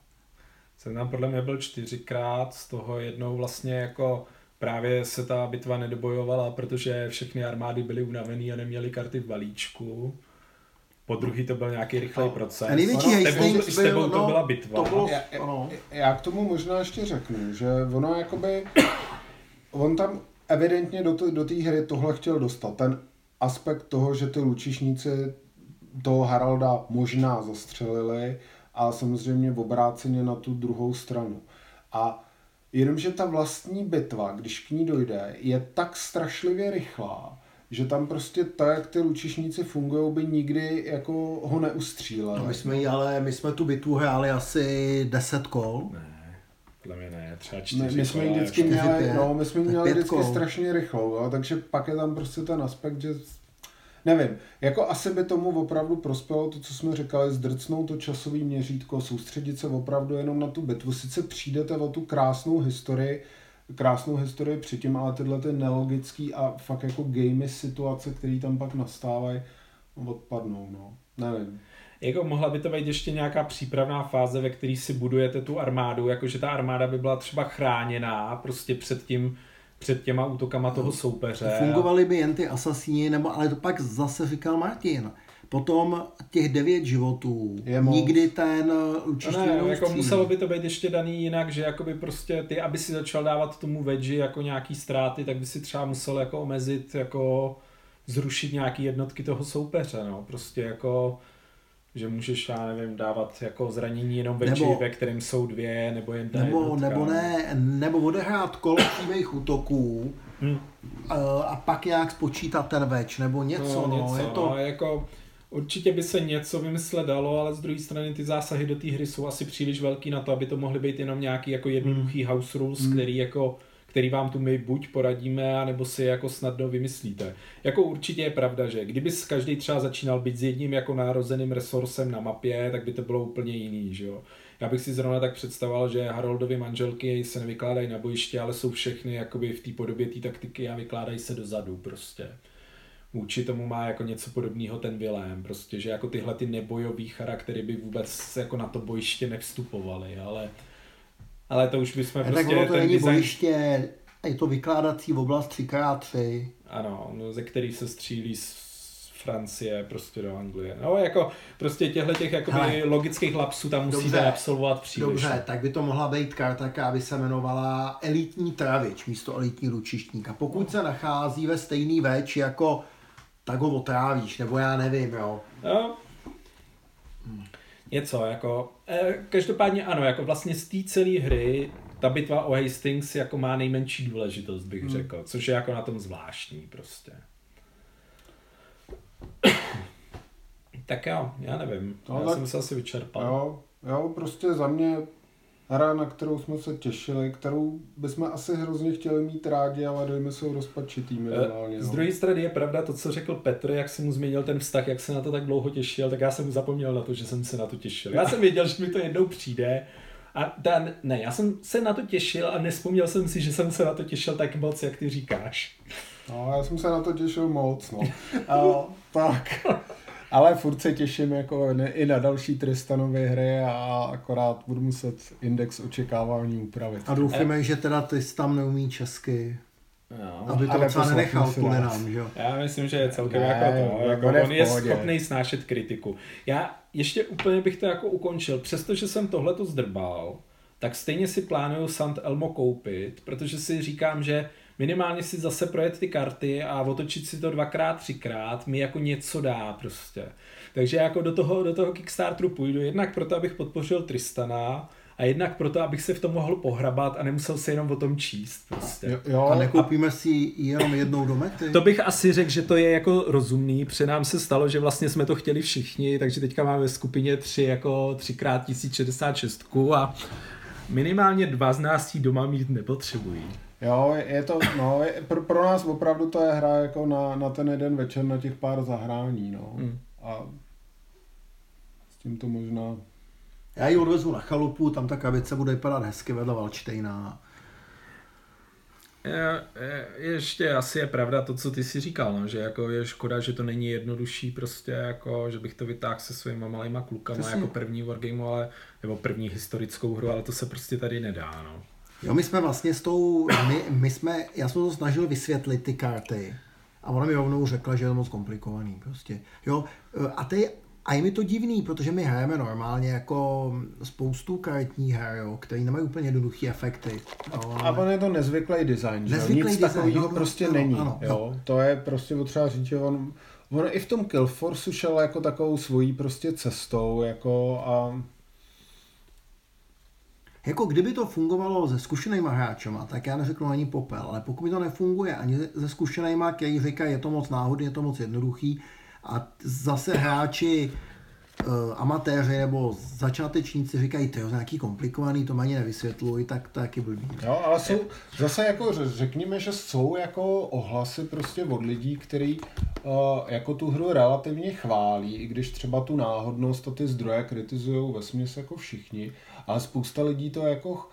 Jsem tam podle mě byl čtyřikrát, z toho jednou vlastně jako právě se ta bitva nedobojovala, protože všechny armády byly unavený a neměly karty v balíčku. Po druhý to byl nějaký rychlej no. proces. A největší no, tebou, s tebou no, to byla bitva. To bylo, já, já, já k tomu možná ještě řeknu, že ono jakoby, on tam evidentně do, do té hry tohle chtěl dostat. Ten aspekt toho, že ty lučišníci toho Haralda možná zastřelili a samozřejmě obráceně na tu druhou stranu. A jenomže ta vlastní bitva, když k ní dojde, je tak strašlivě rychlá, že tam prostě to, jak ty lučišníci fungují, by nikdy jako ho neustříleli. No my jsme jí, ale my jsme tu bitvu hráli asi 10 kol. Ne. Podle mě ne, třeba čtyři my, my jsme ji vždycky měli, no, my jsme měli vždycky kol. strašně rychlou, jo, takže pak je tam prostě ten aspekt, že nevím, jako asi by tomu opravdu prospělo to, co jsme říkali, zdrcnout to časový měřítko, soustředit se opravdu jenom na tu bitvu. Sice přijdete o tu krásnou historii, krásnou historii předtím, ale tyhle ty nelogický a fakt jako gamey situace, které tam pak nastávají, odpadnou, no. Nevím. Jako mohla by to být ještě nějaká přípravná fáze, ve které si budujete tu armádu, jakože ta armáda by byla třeba chráněná prostě před tím, před těma útokama toho soupeře. Fungovaly by jen ty asasíni, nebo ale to pak zase říkal Martin. Potom těch devět životů, Je moc. nikdy ten lučišť No ne, jako muselo by to být ještě daný jinak, že jakoby prostě ty, aby si začal dávat tomu vedži jako nějaký ztráty, tak by si třeba musel jako omezit, jako zrušit nějaký jednotky toho soupeře, no, prostě jako že můžeš, já nevím, dávat jako zranění jenom Nebo- ve kterém jsou dvě, nebo jen ta nebo, jednotka. nebo ne, nebo odehrát kolo přímých útoků Hm. a, a pak nějak spočítat ten več, nebo něco, no, něco, je to... no, jako určitě by se něco vymyslet dalo, ale z druhé strany ty zásahy do té hry jsou asi příliš velký na to, aby to mohly být jenom nějaký jako jednoduchý house rules, Hmm. který jako který vám tu my buď poradíme, nebo si jako snadno vymyslíte. Jako určitě je pravda, že kdyby každý třeba začínal být s jedním jako nározeným resourcem na mapě, tak by to bylo úplně jiný, že jo. Já bych si zrovna tak představoval, že Haroldovy manželky se nevykládají na bojiště, ale jsou všechny jakoby v té podobě té taktiky a vykládají se dozadu prostě vůči tomu má jako něco podobného ten Vilém, prostě, že jako tyhle ty nebojový charaktery by vůbec jako na to bojiště nevstupovaly, ale ale to už bychom tak prostě ono to není design, bojiště, je to vykládací oblast 3x3. ano, no, ze který se střílí z Francie prostě do Anglie. No jako prostě těchto těch jakoby Hele. logických lapsů tam musíte Dobře. absolvovat příliš. Dobře, tak by to mohla být karta, která by se jmenovala elitní travič místo elitní lučištník. A pokud se nachází ve stejný več jako tak ho otrávíš, nebo já nevím, jo. No, něco jako, eh, každopádně ano, jako vlastně z té celé hry ta bitva o Hastings jako má nejmenší důležitost, bych hmm. řekl, což je jako na tom zvláštní prostě. tak jo, já nevím, No, já tak- jsem se asi vyčerpal. Jo, jo, prostě za mě hra, na kterou jsme se těšili, kterou bychom asi hrozně chtěli mít rádi, ale dojmy jsou rozpačitý minimálně. Eh, Z no. druhé strany je pravda to, co řekl Petr, jak si mu změnil ten vztah, jak se na to tak dlouho těšil, tak já jsem zapomněl na to, že jsem se na to těšil. Já jsem věděl, že mi to jednou přijde. A ta, ne, já jsem se na to těšil a nespomněl jsem si, že jsem se na to těšil tak moc, jak ty říkáš. No, já jsem se na to těšil moc, no. A, tak. Ale furt se těším jako ne, i na další Tristanovy hry a akorát budu muset index očekávání upravit. A doufíme, že teda tam neumí česky, No. aby to třeba poslechnu nenechal kvůli nám, že jo. Já myslím, že je celkem Ne, jako to. Jako on on je schopný snášet kritiku. Já ještě úplně bych to jako ukončil. Přestože jsem tohleto zdrbal, tak stejně si plánuju Sant Elmo koupit, protože si říkám, že minimálně si zase projet ty karty a otočit si to dvakrát, třikrát mi jako něco dá prostě. Takže jako do toho, do toho Kickstarteru půjdu, jednak proto, abych podpořil Tristana, a jednak proto, abych se v tom mohl pohrabat a nemusel se jenom o tom číst prostě. Jo, jo, A nekoupíme si ji jenom jednou do mety? To bych asi řekl, že to je jako rozumný, protože nám se stalo, že vlastně jsme to chtěli všichni, takže teďka máme ve skupině tři jako 3x1066 a minimálně dva z nás ji doma mít nepotřebují. Jo, je je to, no, je, pro, pro nás opravdu to je hra jako na, na ten jeden večer, na těch pár zahrání, no. Hmm. A s tím to možná... Já ji odvezu na chalupu, tam ta krabice bude vypadat hezky vedle Valčtejna. Je, je, ještě asi je pravda to, co ty si říkal, no, že jako je škoda, že to není jednodušší prostě, jako, že bych to vytáhl se svýma malýma klukama Přesně. jako první wargame, ale, nebo první historickou hru, ale to se prostě tady nedá, no. Jo, my jsme vlastně s tou, my, my jsme, já jsem to snažil vysvětlit ty karty a ona mi rovnou řekla, že je to moc komplikovaný prostě. Jo, a ty, a je mi to divný, protože my hrajeme normálně jako spoustu karetních her, jo, který nemají úplně jednoduché efekty. Jo, A on je to nezvyklý design, že jo? Nezvyklý Nic design, takového no, no, prostě ano, není, ano, jo? To je prostě potřeba říct, že on, on i v tom Killforceu šel jako takovou svojí prostě cestou, jako a Jako kdyby to fungovalo se zkušenýma hráčema, tak já neřeknu ani popel, ale pokud mi to nefunguje ani se zkušenýma, kteří říkají, je to moc náhodný, je to moc jednoduchý a zase hráči uh, amatéři nebo začátečníci říkají, to je nějaký komplikovaný, to ani nevysvětluj, tak to taky blbý. Jo, ale jsou, zase jako řekněme, že jsou jako ohlasy prostě od lidí, kteří uh, jako tu hru relativně chválí, i když třeba tu náhodnost a ty zdroje kritizují ve smyslu jako všichni, ale spousta lidí to jako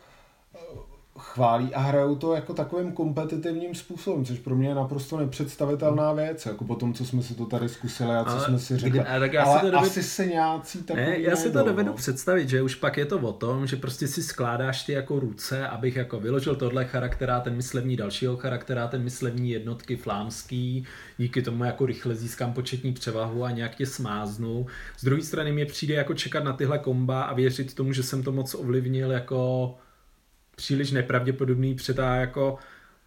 chválí a hrajou to jako takovým kompetitivním způsobem, což pro mě je naprosto nepředstavitelná věc, jako po tom, co jsme si to tady zkusili a co ale, jsme si řekli. Kdy, tak já ale si to dovedu, asi se nějací takový ne, já si to dovedu no. představit, že už pak je to o tom, že prostě si skládáš ty jako ruce, abych jako vyložil tohle charaktera, ten myslevní dalšího charaktera, ten myslevní jednotky flámský, díky tomu jako rychle získám početní převahu a nějak tě smáznu. Z druhé strany mě přijde jako čekat na tyhle komba a věřit tomu, že jsem to moc ovlivnil jako příliš nepravděpodobný přetá jako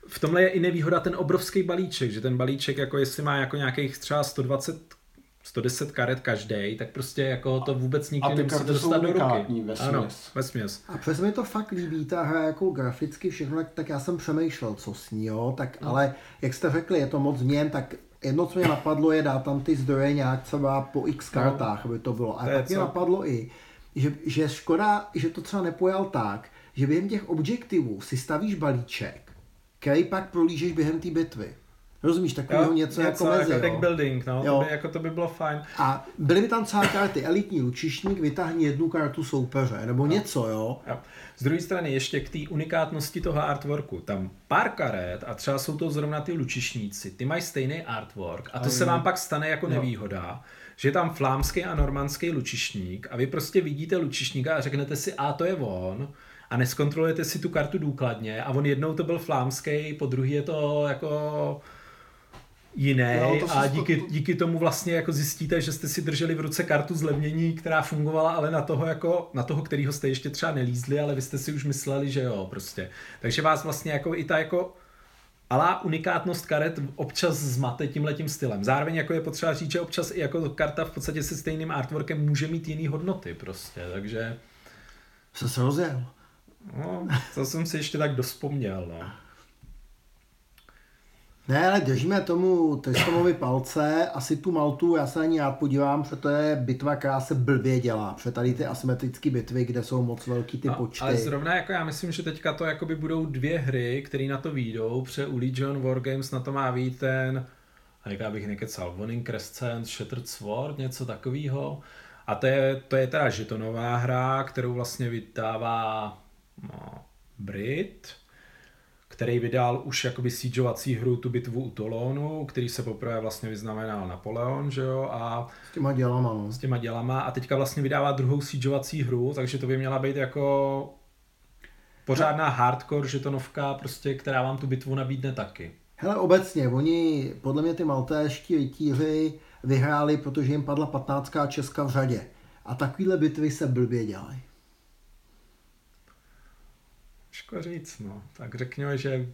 v tomhle je i nevýhoda ten obrovský balíček, že ten balíček jako jestli má jako nějakých třeba 120 110 karet každý, tak prostě jako to vůbec nikdy nemusíte dostat do ruky. Ve ano, ve směs. A přes mi to fakt líbí, ta hra jako graficky všechno, tak já jsem přemýšlel, co s ní, jo, tak no. ale jak jste řekli, je to moc změn, tak jedno, co mě napadlo, je dát tam ty zdroje nějak třeba po x no. kartách, no. aby to bylo. A to tak mě napadlo i, že, že škoda, že to třeba nepojal tak, že během těch objektivů si stavíš balíček, který pak prolížeš během té bitvy. Rozumíš, takového něco, něco jako mezi. Jako deck building, no, jo. To, by, jako to by bylo fajn. A byly by tam třeba karty, elitní lučišník, vytáhni jednu kartu soupeře, nebo no. něco, jo. jo. Z druhé strany ještě k té unikátnosti toho artworku. Tam pár karet a třeba jsou to zrovna ty lučišníci, ty mají stejný artwork a to a se vám pak stane jako no. nevýhoda, že je tam flámský a normandský lučišník a vy prostě vidíte lučišníka a řeknete si, a to je on, a neskontrolujete si tu kartu důkladně a on jednou to byl flámský, po druhý je to jako jiný no, a díky, to... díky tomu vlastně jako zjistíte, že jste si drželi v ruce kartu zlevnění, která fungovala ale na toho, jako, na toho, kterýho jste ještě třeba nelízli, ale vy jste si už mysleli, že jo, prostě. Takže vás vlastně jako i ta jako alá unikátnost karet občas zmate tímhletím stylem. Zároveň jako je potřeba říct, že občas i jako karta v podstatě se stejným artworkem může mít jiný hodnoty prostě, takže... Co se rozjel? No, to jsem si ještě tak dospomněl, no. Ne, ale držíme tomu Tristomovi palce, asi tu Maltu, já se na ní rád podívám, protože to je bitva, která se blbě dělá, protože tady ty asymetrické bitvy, kde jsou moc velký ty no, počty. Ale zrovna jako já myslím, že teďka to jakoby budou dvě hry, které na to výjdou, pře u Legion Wargames na to má vít ten, a jak bych nekecal, Warning Crescent, Shattered Sword, něco takového. A to je, to je teda žetonová hra, kterou vlastně vydává Brit, který vydal už jakoby siegeovací hru tu bitvu u Tolonu, který se poprvé vlastně vyznamenal Napoleon, že jo, a s těma dělama, no. S těma dělama a teďka vlastně vydává druhou siegeovací hru, takže to by měla být jako pořádná hardcore žetonovka, prostě, která vám tu bitvu nabídne taky. Hele, obecně, oni, podle mě ty maltéští rytíři vyhráli, protože jim padla 15. Česka v řadě. A takovýhle bitvy se blbě dělají. Těžko říct, no. Tak řekněme, že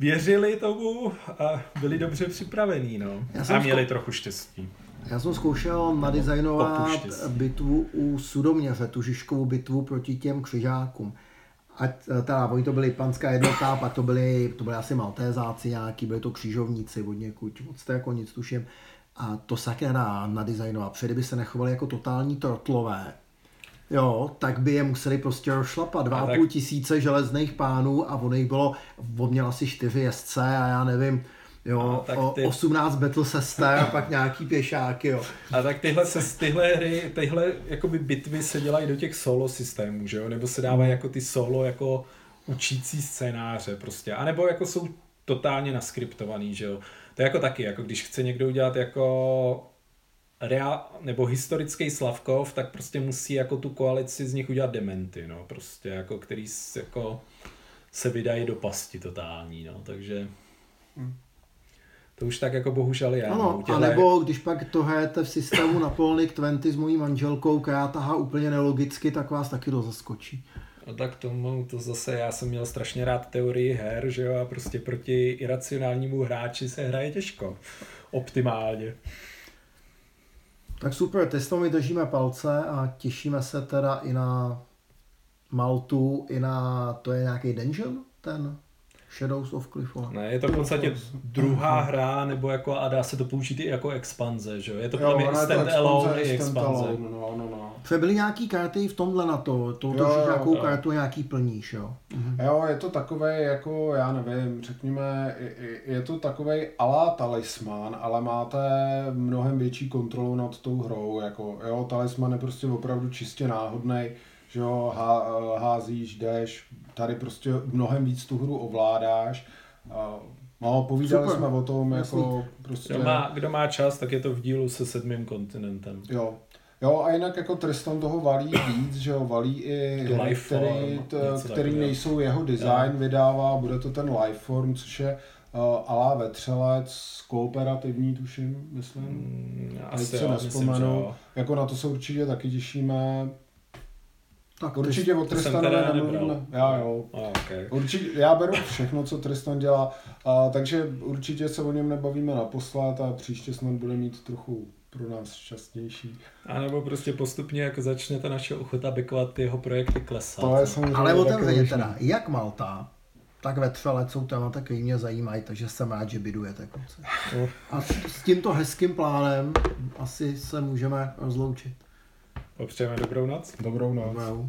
věřili tomu a byli dobře připravení, no. a měli zko... trochu štěstí. Já jsem zkoušel nadizajnovat bitvu u Sudoměře, tu Žižkovou bitvu proti těm křižákům. A teda, oni to byli panská jednota, pak to byli, to byli asi maltézáci nějaký, byli to křižovníci od někud, moc to jako nic tuším. A to se nedá nadizajnovat, protože by se nechovali jako totální trotlové, jo, tak by je museli prostě rozšlapat. Dva a půl tak... tisíce železných pánů a ono jich bylo, on měl asi čtyři jezdce a já nevím, Jo, a ty... 18 battle sester a pak nějaký pěšáky, jo. A tak tyhle, se, tyhle hry, tyhle jakoby bitvy se dělají do těch solo systémů, že jo? Nebo se dávají jako ty solo jako učící scénáře prostě. A nebo jako jsou totálně naskriptovaný, že jo. To je jako taky, jako když chce někdo udělat jako reál, nebo historický Slavkov, tak prostě musí jako tu koalici z nich udělat dementy, no, prostě jako, který jako se vydají do pasti totální, no, takže hm. to už tak jako bohužel je. Ano, no, těhle... anebo když pak to hrajete v systému na Polnik 20 s mojí manželkou, která tahá úplně nelogicky, tak vás taky to zaskočí. No tak tomu to zase, já jsem měl strašně rád teorii her, že jo, a prostě proti iracionálnímu hráči se hraje těžko, optimálně. Tak super, testovi držíme palce a těšíme se teda i na Maltu, i na, to je nějaký dungeon, ten Shadows of Clifford. Ne, je to v podstatě druhá hra, nebo jako, a dá se to použít i jako expanze, že jo? Je to podle mě je to stand-alone i expanze, standalone, No, no, no. Protože byly nějaký karty v tomhle na to, to Jo, to jo, nějakou jo. kartu nějaký plníš, jo. Mhm. Jo, je to takové jako, já nevím, řekněme, je- je to takový alá talisman, ale máte mnohem větší kontrolu nad tou hrou, jako, jo, talisman je prostě opravdu čistě náhodný, že jo, há, házíš, jdeš, tady prostě mnohem víc tu hru ovládáš, no, povídali Super. jsme o tom, Jasný. jako, prostě, Kdo má, kdo má čas, tak je to v dílu se sedmým kontinentem. jo, Jo, a jinak jako Tristan toho valí víc, že jo, valí i hry, Lifeform, který, t, který takového. nejsou jeho design, vydává, bude to ten Lifeform, což je uh, alá vetřelec, kooperativní tuším, myslím. Mm, Asi se jo, myslím, že nespomenu. jo. Jako na to se určitě taky těšíme. Tak Určitě o teda nemluvíme. nebral. Já jo. A, okay. Určitě, já beru všechno, co Tristan dělá, a, takže určitě se o něm nebavíme naposled a příště snad bude mít trochu pro nás šťastnější. A nebo prostě postupně, jak začne ta naše ochota bykovat, ty jeho projekty klesat. To je samozřejmě Ale otevřeně teda, jak Malta, tak Vetřelec jsou témata, který mě zajímají, takže jsem rád, že bydujete konce. A s s tímto hezkým plánem asi se můžeme rozloučit. Popřejeme dobrou noc. Dobrou noc. Dobrou.